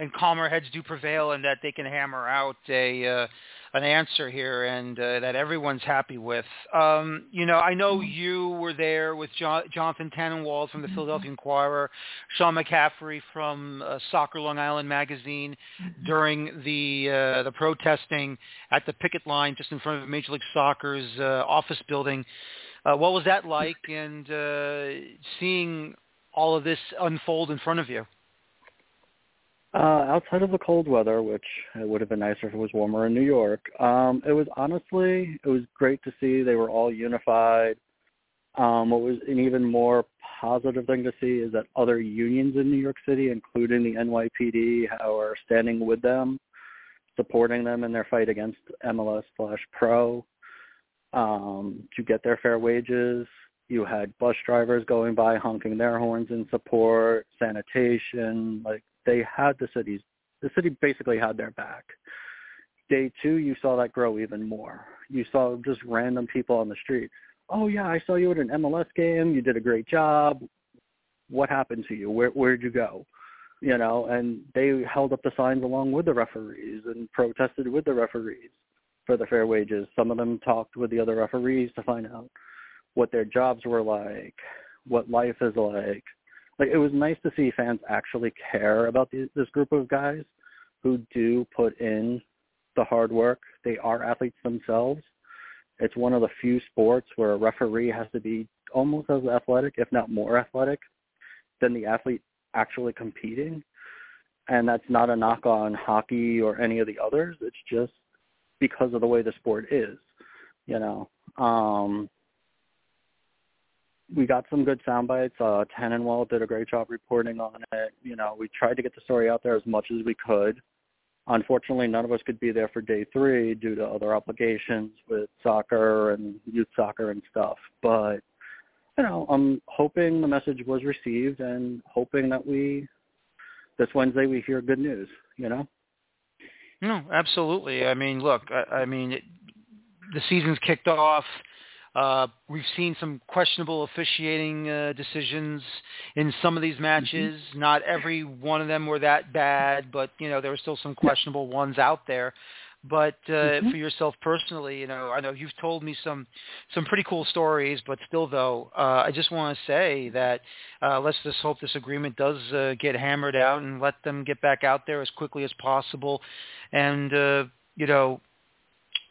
and calmer heads do prevail, and that they can hammer out a uh, an answer here, and uh, that everyone's happy with. Um, you know, I know you were there with jo- Jonathan Tannenwald from the Philadelphia Inquirer, Sean McCaffrey from uh, Soccer Long Island magazine during the uh, the protesting at the picket line just in front of Major League Soccer's uh, office building. Uh, what was that like, and uh, seeing all of this unfold in front of you? Uh, outside of the cold weather, which it would have been nicer if it was warmer in New York, um, it was honestly it was great to see they were all unified. Um, what was an even more positive thing to see is that other unions in New York City, including the NYPD, are standing with them, supporting them in their fight against MLS slash Pro um, to get their fair wages. You had bus drivers going by honking their horns in support, sanitation, like they had the city's the city basically had their back. Day two, you saw that grow even more. You saw just random people on the street. Oh yeah, I saw you at an MLS game. You did a great job. What happened to you? Where where'd you go? You know, and they held up the signs along with the referees and protested with the referees for the fair wages. Some of them talked with the other referees to find out what their jobs were like, what life is like, like it was nice to see fans actually care about these, this group of guys who do put in the hard work. They are athletes themselves. It's one of the few sports where a referee has to be almost as athletic, if not more athletic, than the athlete actually competing. And that's not a knock on hockey or any of the others. It's just because of the way the sport is, you know. Um, we got some good sound bites. Uh, Tannenwald did a great job reporting on it. You know, we tried to get the story out there as much as we could. Unfortunately, none of us could be there for day three due to other obligations with soccer and youth soccer and stuff. But, you know, I'm hoping the message was received and hoping that we, this Wednesday, we hear good news, you know? No, absolutely. I mean, look, I, I mean, it, the season's kicked off. Uh, we've seen some questionable officiating uh, decisions in some of these mm-hmm. matches. Mm-hmm. Not every one of them were that bad, but you know there were still some questionable ones out there. But uh, mm-hmm. for yourself personally, you know, I know you've told me some some pretty cool stories, but still, though, uh, I just want to say that uh, let's just hope this agreement does uh, get hammered out and let them get back out there as quickly as possible, and uh, you know,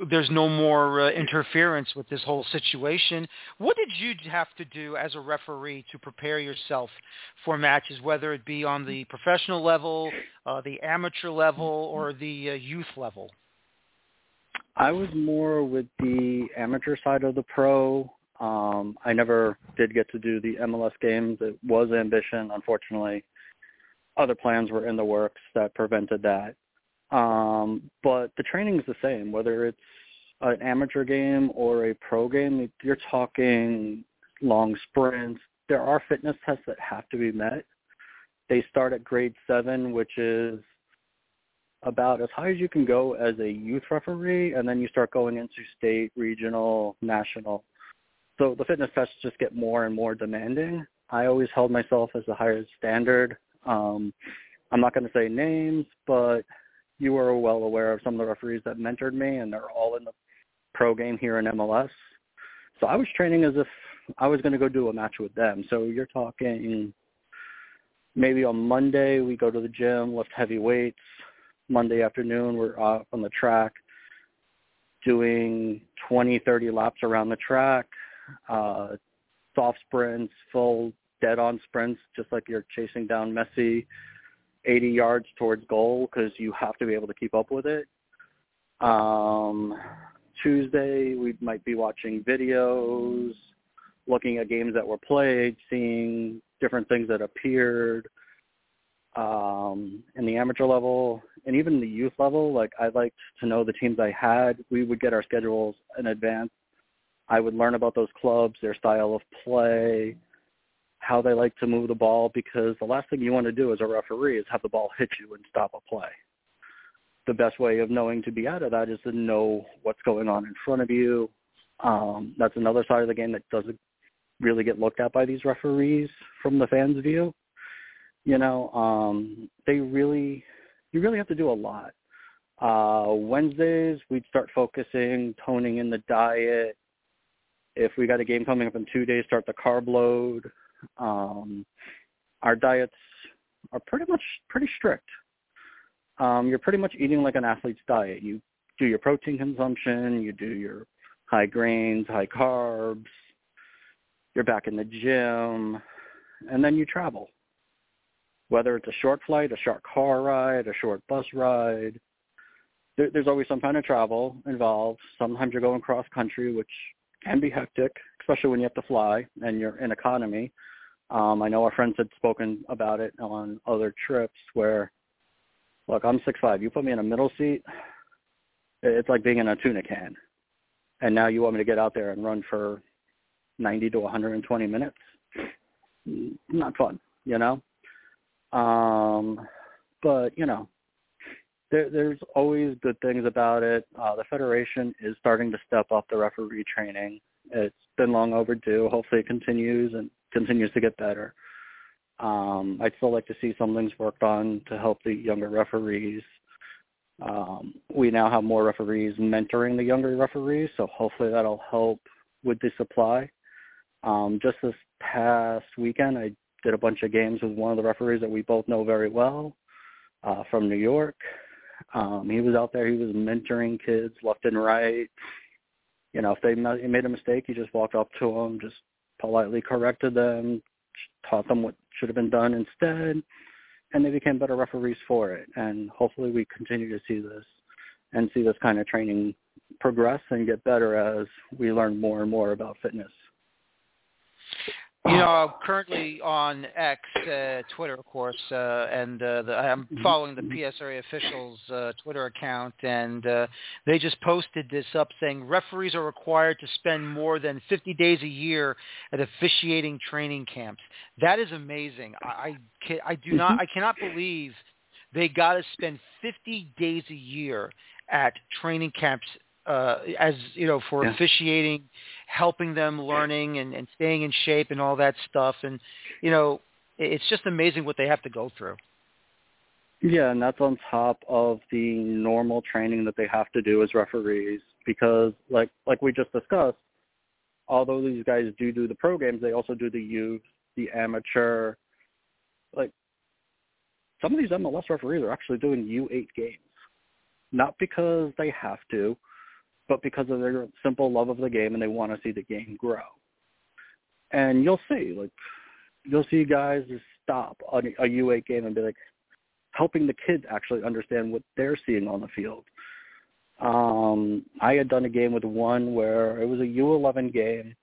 there's no more uh, interference with this whole situation. What did you have to do as a referee to prepare yourself for matches, whether it be on the professional level, uh, the amateur level, or the uh, youth level? I was more with the amateur side of the pro. Um, I never did get to do the MLS games. It was ambition, unfortunately. Other plans were in the works that prevented that. Um, but the training is the same, whether it's an amateur game or a pro game. You're talking long sprints. There are fitness tests that have to be met. They start at grade seven, which is about as high as you can go as a youth referee, and then you start going into state, regional, national. So the fitness tests just get more and more demanding. I always held myself as the highest standard. Um, I'm not going to say names, but you are well aware of some of the referees that mentored me, and they're all in the pro game here in MLS. So I was training as if I was going to go do a match with them. So you're talking maybe on Monday we go to the gym, lift heavy weights. Monday afternoon we're off on the track doing 20, 30 laps around the track, uh, soft sprints, full dead-on sprints, just like you're chasing down Messi 80 yards towards goal because you have to be able to keep up with it. Um, Tuesday, we might be watching videos, looking at games that were played, seeing different things that appeared um, in the amateur level and even the youth level. Like I liked to know the teams I had. We would get our schedules in advance. I would learn about those clubs, their style of play, how they like to move the ball because the last thing you want to do as a referee is have the ball hit you and stop a play. The best way of knowing to be out of that is to know what's going on in front of you. Um, that's another side of the game that doesn't really get looked at by these referees from the fans' view. You know, um, they really, you really have to do a lot. Uh, Wednesdays, we'd start focusing, toning in the diet. If we got a game coming up in two days, start the carb load. Um, our diets are pretty much pretty strict. Um, you're pretty much eating like an athlete's diet. You do your protein consumption, you do your high grains, high carbs, you're back in the gym, and then you travel. Whether it's a short flight, a short car ride, a short bus ride. There, there's always some kind of travel involved. Sometimes you're going cross country, which can be hectic, especially when you have to fly and you're in economy. Um, I know our friends had spoken about it on other trips where, look, I'm six five. You put me in a middle seat, it's like being in a tuna can. And now you want me to get out there and run for 90 to 120 minutes? Not fun, you know. Um, but you know, there, there's always good things about it. Uh, the federation is starting to step up the referee training. It's been long overdue. Hopefully, it continues and continues to get better. Um, I'd still like to see some things worked on to help the younger referees. Um, we now have more referees mentoring the younger referees, so hopefully that'll help with the supply. Um, just this past weekend, I did a bunch of games with one of the referees that we both know very well uh, from New York. Um, he was out there. He was mentoring kids left and right. You know, if they made a mistake, he just walked up to them, just politely corrected them, taught them what should have been done instead, and they became better referees for it. And hopefully, we continue to see this and see this kind of training progress and get better as we learn more and more about fitness. You know, I'm currently on X, uh, Twitter, of course, uh, and uh, the, I'm mm-hmm. following the PSRA officials' uh, Twitter account, and uh, they just posted this up saying referees are required to spend more than 50 days a year at officiating training camps. That is amazing. I I, I do not, mm-hmm. I cannot believe they got to spend 50 days a year at training camps uh, as you know for yeah. officiating, helping them learning and, and staying in shape and all that stuff. And you know, it's just amazing what they have to go through. Yeah, and that's on top of the normal training that they have to do as referees. Because, like like we just discussed, although these guys do do the pro games, they also do the youth, the amateur. Like some of these MLS referees are actually doing U8 games, not because they have to, but because of their simple love of the game and they want to see the game grow. And you'll see, like, you'll see guys just stop a, a U8 game and be like, helping the kids actually understand what they're seeing on the field. Um, I had done a game with one where it was a U11 game,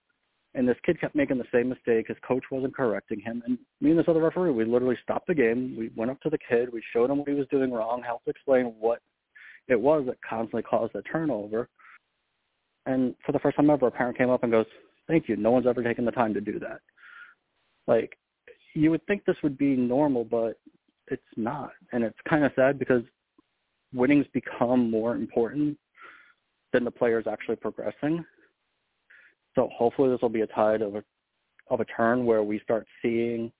and this kid kept making the same mistake. His coach wasn't correcting him, and me and this other referee, we literally stopped the game. We went up to the kid, we showed him what he was doing wrong, helped explain what it was that constantly caused the turnover, and for the first time ever, a parent came up and goes, "Thank you. No one's ever taken the time to do that." Like, you would think this would be normal, but it's not, and it's kind of sad because winnings become more important than the players actually progressing. So hopefully this will be a tide of a of a turn where we start seeing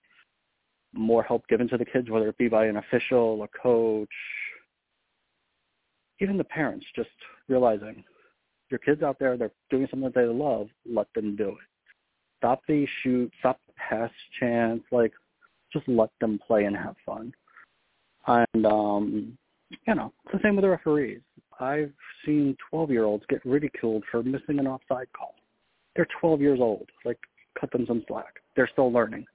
more help given to the kids, whether it be by an official, a coach, even the parents just realizing your kids out there, they're doing something that they love, let them do it. Stop the shoot, stop the pass chance, like just let them play and have fun. And um, you know, it's the same with the referees. I've seen 12-year-olds get ridiculed for missing an offside call. They're 12 years old. Like, cut them some slack. They're still learning.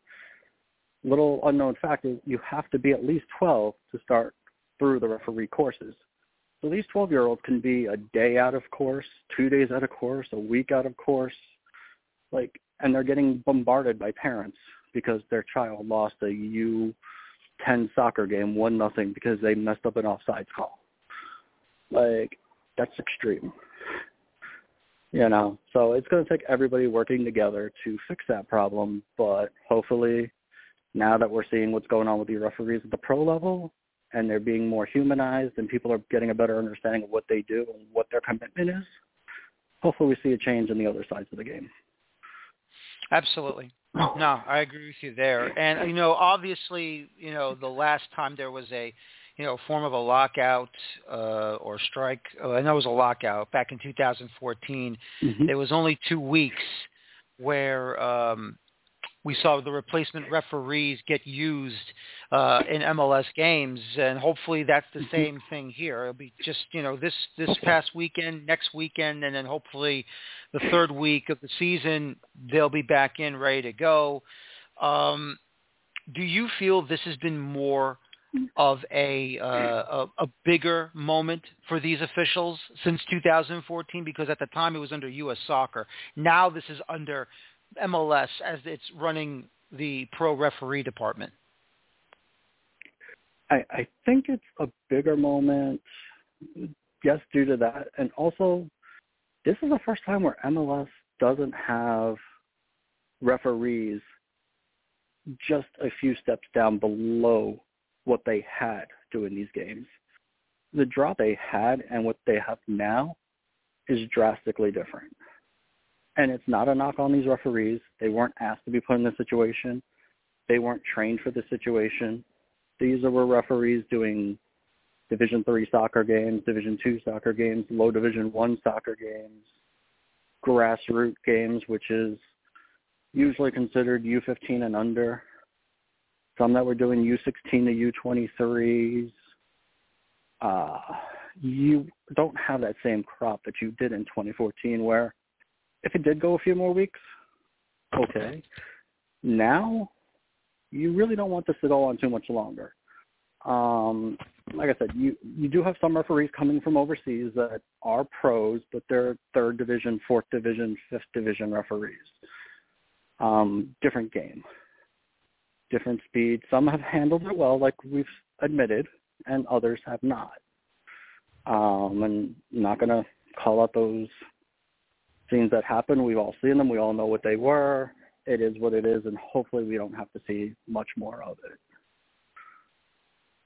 Little unknown fact is you have to be at least 12 to start through the referee courses. So these 12 year olds can be a day out of course, two days out of course, a week out of course, like, and they're getting bombarded by parents because their child lost a U10 soccer game one nothing because they messed up an offside call. Like, that's extreme. You know, so it's going to take everybody working together to fix that problem. But hopefully, now that we're seeing what's going on with the referees at the pro level, and they're being more humanized and people are getting a better understanding of what they do and what their commitment is, hopefully we see a change in the other sides of the game. Absolutely. No, I agree with you there. And you know, obviously, you know, the last time there was a, you know, form of a lockout uh, or strike, uh, I know it was a lockout back in 2014. Mm-hmm. There was only two weeks where um, we saw the replacement referees get used uh, in MLS games, and hopefully that's the mm-hmm. same thing here. It'll be just you know this this past weekend, next weekend, and then hopefully the third week of the season they'll be back in ready to go. Um, do you feel this has been more of a, uh, a a bigger moment for these officials since 2014? Because at the time it was under U.S. Soccer. Now this is under MLS as it's running the pro referee department. I, I think it's a bigger moment, yes, due to that, and also this is the first time where MLS doesn't have referees just a few steps down below what they had doing these games. The drop they had and what they have now is drastically different. And it's not a knock on these referees. They weren't asked to be put in this situation. They weren't trained for the situation. These were referees doing Division three soccer games, Division two soccer games, low Division one soccer games, grassroots games, which is usually considered U15 and under. Some that were doing U16 to U23s. Uh, you don't have that same crop that you did in 2014 where if it did go a few more weeks, okay. Now, you really don't want this to go on too much longer. Um, like I said, you you do have some referees coming from overseas that are pros, but they're third division, fourth division, fifth division referees. Um, different game, different speed. Some have handled it well, like we've admitted, and others have not. Um, and I'm not going to call out those scenes that happen. We've all seen them. We all know what they were. It is what it is, and hopefully we don't have to see much more of it.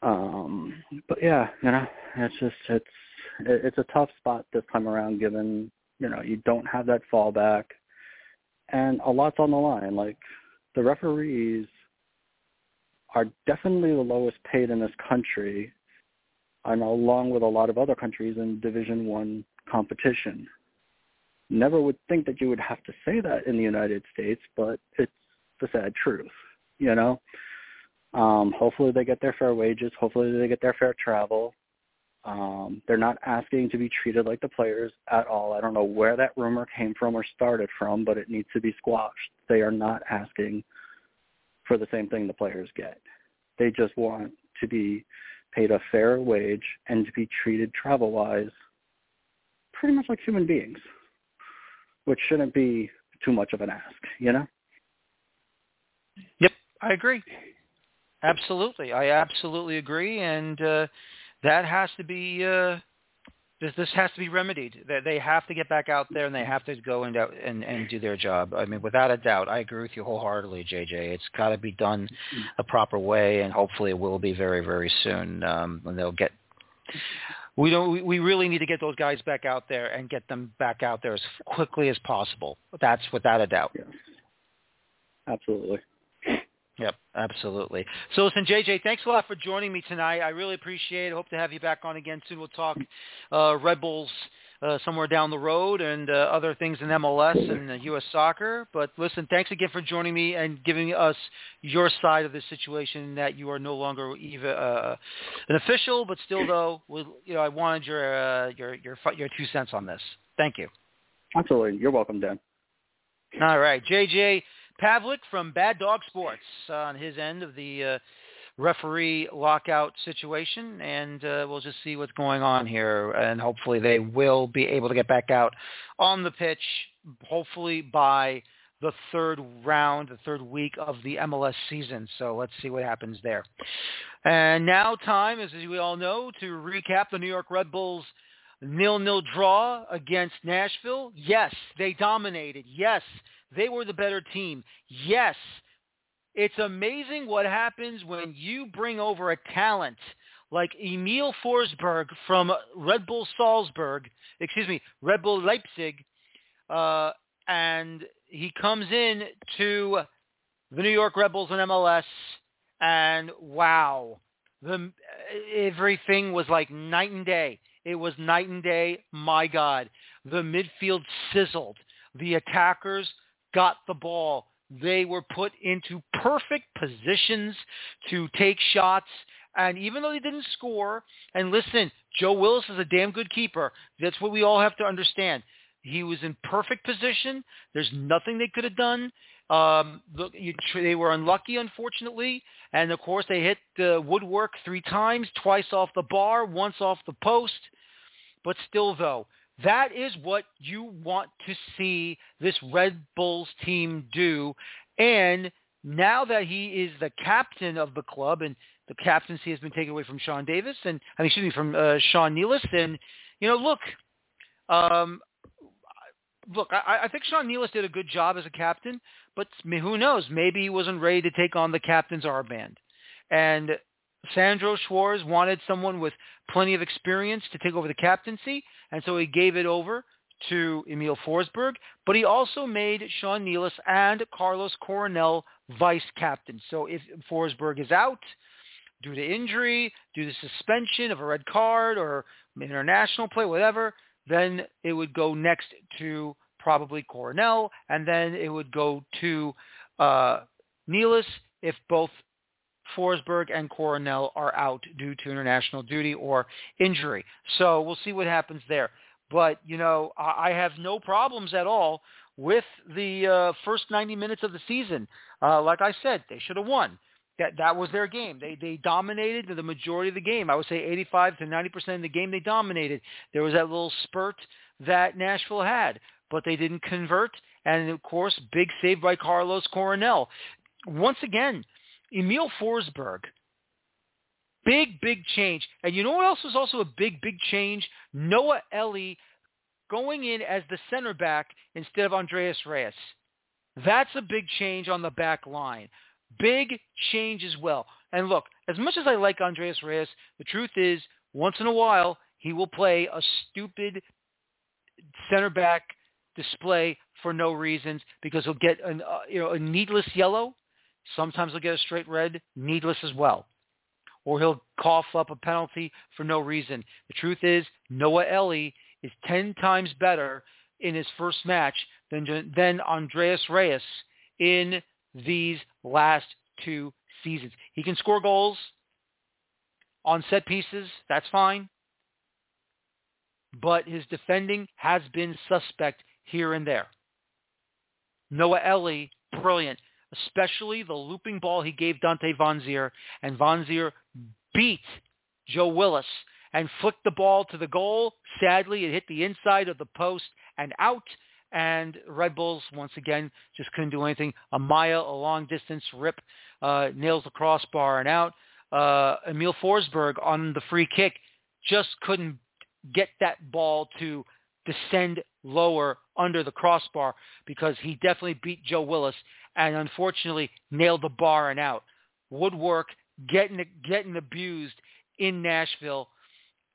Um, but yeah, you know, it's just it's it's a tough spot this time around, given you know you don't have that fallback, and a lot's on the line. Like the referees are definitely the lowest paid in this country, and along with a lot of other countries in Division One competition. Never would think that you would have to say that in the United States, but it's the sad truth, you know. Um, hopefully they get their fair wages. Hopefully they get their fair travel. Um, they're not asking to be treated like the players at all. I don't know where that rumor came from or started from, but it needs to be squashed. They are not asking for the same thing the players get. They just want to be paid a fair wage and to be treated travel-wise pretty much like human beings, which shouldn't be too much of an ask, you know? Yep, I agree. Absolutely, I absolutely agree, and uh, that has to be uh, this. This has to be remedied. That they have to get back out there and they have to go and and, and do their job. I mean, without a doubt, I agree with you wholeheartedly, JJ. It's got to be done a proper way, and hopefully, it will be very, very soon um, when they'll get we don't we really need to get those guys back out there and get them back out there as quickly as possible that's without a doubt yes. absolutely Yep, absolutely. So listen, JJ, thanks a lot for joining me tonight. I really appreciate it. Hope to have you back on again soon. We'll talk uh, Red Bulls uh, somewhere down the road and uh, other things in MLS and uh, U.S. soccer. But listen, thanks again for joining me and giving us your side of the situation that you are no longer even uh, an official, but still though, we, you know, I wanted your uh, your your your two cents on this. Thank you. Absolutely, you're welcome, Dan. All right, JJ. Pavlick from Bad Dawg Sports on his end of the uh, referee lockout situation, and uh, we'll just see what's going on here. And hopefully they will be able to get back out on the pitch, hopefully by the third round, the third week of the MLS season. So let's see what happens there. And now time, as we all know, to recap the New York Red Bulls nil-nil draw against Nashville. Yes, they dominated. Yes, they were the better team. Yes, it's amazing what happens when you bring over a talent like Emil Forsberg from Red Bull Salzburg, excuse me, Red Bull Leipzig, uh, and he comes in to the New York Red Bulls in MLS, and wow, the everything was like night and day. It was night and day. My God, the midfield sizzled. The attackers got the ball. They were put into perfect positions to take shots. And even though they didn't score, and listen, Joe Willis is a damn good keeper. That's what we all have to understand. He was in perfect position. There's nothing they could have done. Um, look, you, they were unlucky, unfortunately, and of course they hit the woodwork three times, twice off the bar, once off the post. But still, though, that is what you want to see this Red Bulls team do. And now that he is the captain of the club, and the captaincy has been taken away from Sean Davis, and I mean, excuse me, from uh, Sean Nealis, and you know, look, um, look, I, I think Sean Nealis did a good job as a captain, but who knows? Maybe he wasn't ready to take on the captain's armband. And Sandro Schwarz wanted someone with plenty of experience to take over the captaincy, and so he gave it over to Emil Forsberg, but he also made Sean Nealis and Carlos Coronel vice captain. So if Forsberg is out due to injury, due to suspension of a red card or international play, whatever, then it would go next to probably Coronel, and then it would go to uh, Nealis if both Forsberg and Coronel are out due to international duty or injury. So we'll see what happens there. But, you know, I have no problems at all with the uh, first 90 minutes of the season. Uh, like I said, they should have won. That that was their game. They they dominated the majority of the game. I would say 85 to 90 percent of the game they dominated. There was that little spurt that Nashville had, but they didn't convert. And of course, big save by Carlos Coronel. Once again, Emil Forsberg. Big, big change. And you know what else was also a big, big change? Noah Eile going in as the center back instead of Andreas Reyes. That's a big change on the back line. Big change as well. And look, as much as I like Andreas Reyes, the truth is, once in a while, he will play a stupid center back display for no reasons because he'll get an, uh, you know, a needless yellow. Sometimes he'll get a straight red, needless as well. Or he'll cough up a penalty for no reason. The truth is, Noah Eile is 10 times better in his first match than, than Andreas Reyes in these last two seasons. He can score goals on set pieces. That's fine. But his defending has been suspect here and there. Noah Eile, brilliant, especially the looping ball he gave Dante Vanzeir, and Vanzeir beat Joe Willis and flicked the ball to the goal. Sadly, it hit the inside of the post and out, and Red Bulls once again just couldn't do anything. A mile, a long distance rip, uh, nails the crossbar and out. Uh, Emil Forsberg on the free kick just couldn't get that ball to descend lower under the crossbar because he definitely beat Joe Willis and unfortunately nailed the bar and out. Woodwork getting getting abused in Nashville.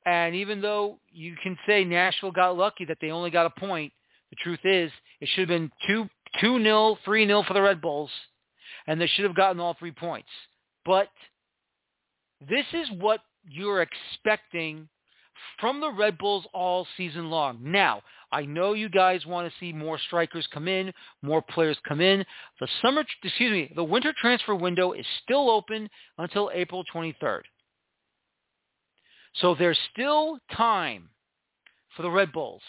And even though you can say Nashville got lucky that they only got a point, the truth is it should have been two two nil, three nil for the Red Bulls, and they should have gotten all three points. But this is what you're expecting from the Red Bulls all season long. Now, I know you guys want to see more strikers come in, more players come in. The summer, excuse me, the winter transfer window is still open until April 23rd. So there's still time for the Red Bulls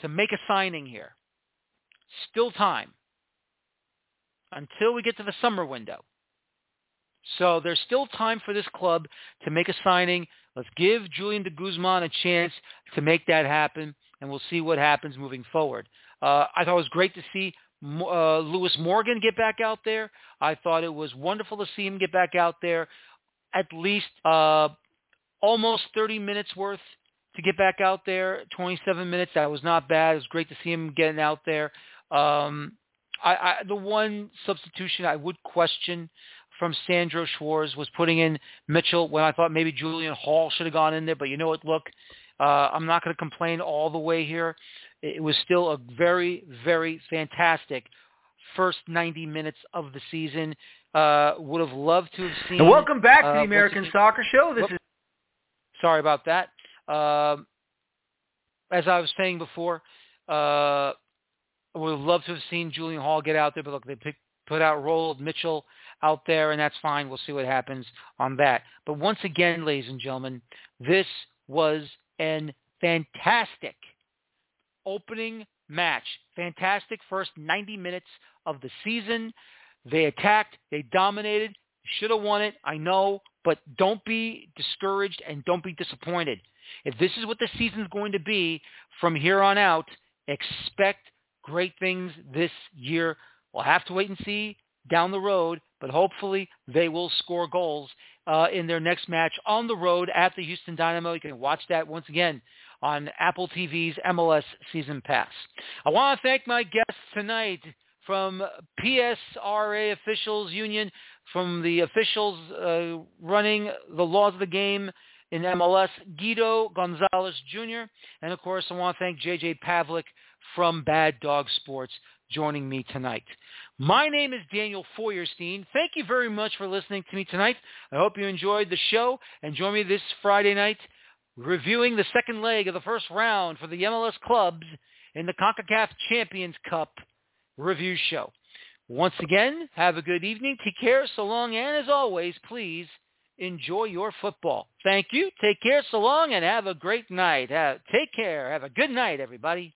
to make a signing here. Still time until we get to the summer window. So there's still time for this club to make a signing. Let's give Julian de Guzman a chance to make that happen, and we'll see what happens moving forward. Uh, I thought it was great to see uh, Lewis Morgan get back out there. I thought it was wonderful to see him get back out there at least uh, almost 30 minutes worth to get back out there. 27 minutes, that was not bad. It was great to see him getting out there. Um, I, I, the one substitution I would question from Sandro Schwarz was putting in Mitchell when I thought maybe Julian Hall should have gone in there. But you know what? Look, uh, I'm not going to complain all the way here. It was still a very, very fantastic first 90 minutes of the season. Uh, would have loved to have seen. And welcome back uh, to the American Soccer Show. This Whoop. is sorry about that. Um, as I was saying before, uh, would have loved to have seen Julian Hall get out there, but look, they pick, put out Roald Mitchell out there, and that's fine. We'll see what happens on that. But once again, ladies and gentlemen, this was an fantastic opening match. Fantastic first 90 minutes of the season. They attacked. They dominated. Should have won it. I know. But don't be discouraged and don't be disappointed. If this is what the season's going to be from here on out, expect great things this year. We'll have to wait and see down the road, but hopefully they will score goals uh, in their next match on the road at the Houston Dynamo. You can watch that once again on Apple TV's MLS Season Pass. I want to thank my guests tonight from PSRA Officials Union, from the officials uh, running the laws of the game in MLS, Guido Gonzalez Jr., and of course I want to thank JJ Pavlick from Bad Dawg Sports joining me tonight. My name is Daniel Feuerstein. Thank you very much for listening to me tonight. I hope you enjoyed the show and join me this Friday night reviewing the second leg of the first round for the MLS clubs in the CONCACAF Champions Cup review show. Once again, have a good evening. Take care, so long, and as always, please enjoy your football. Thank you. Take care, so long, and have a great night. take care. Have a good night, everybody.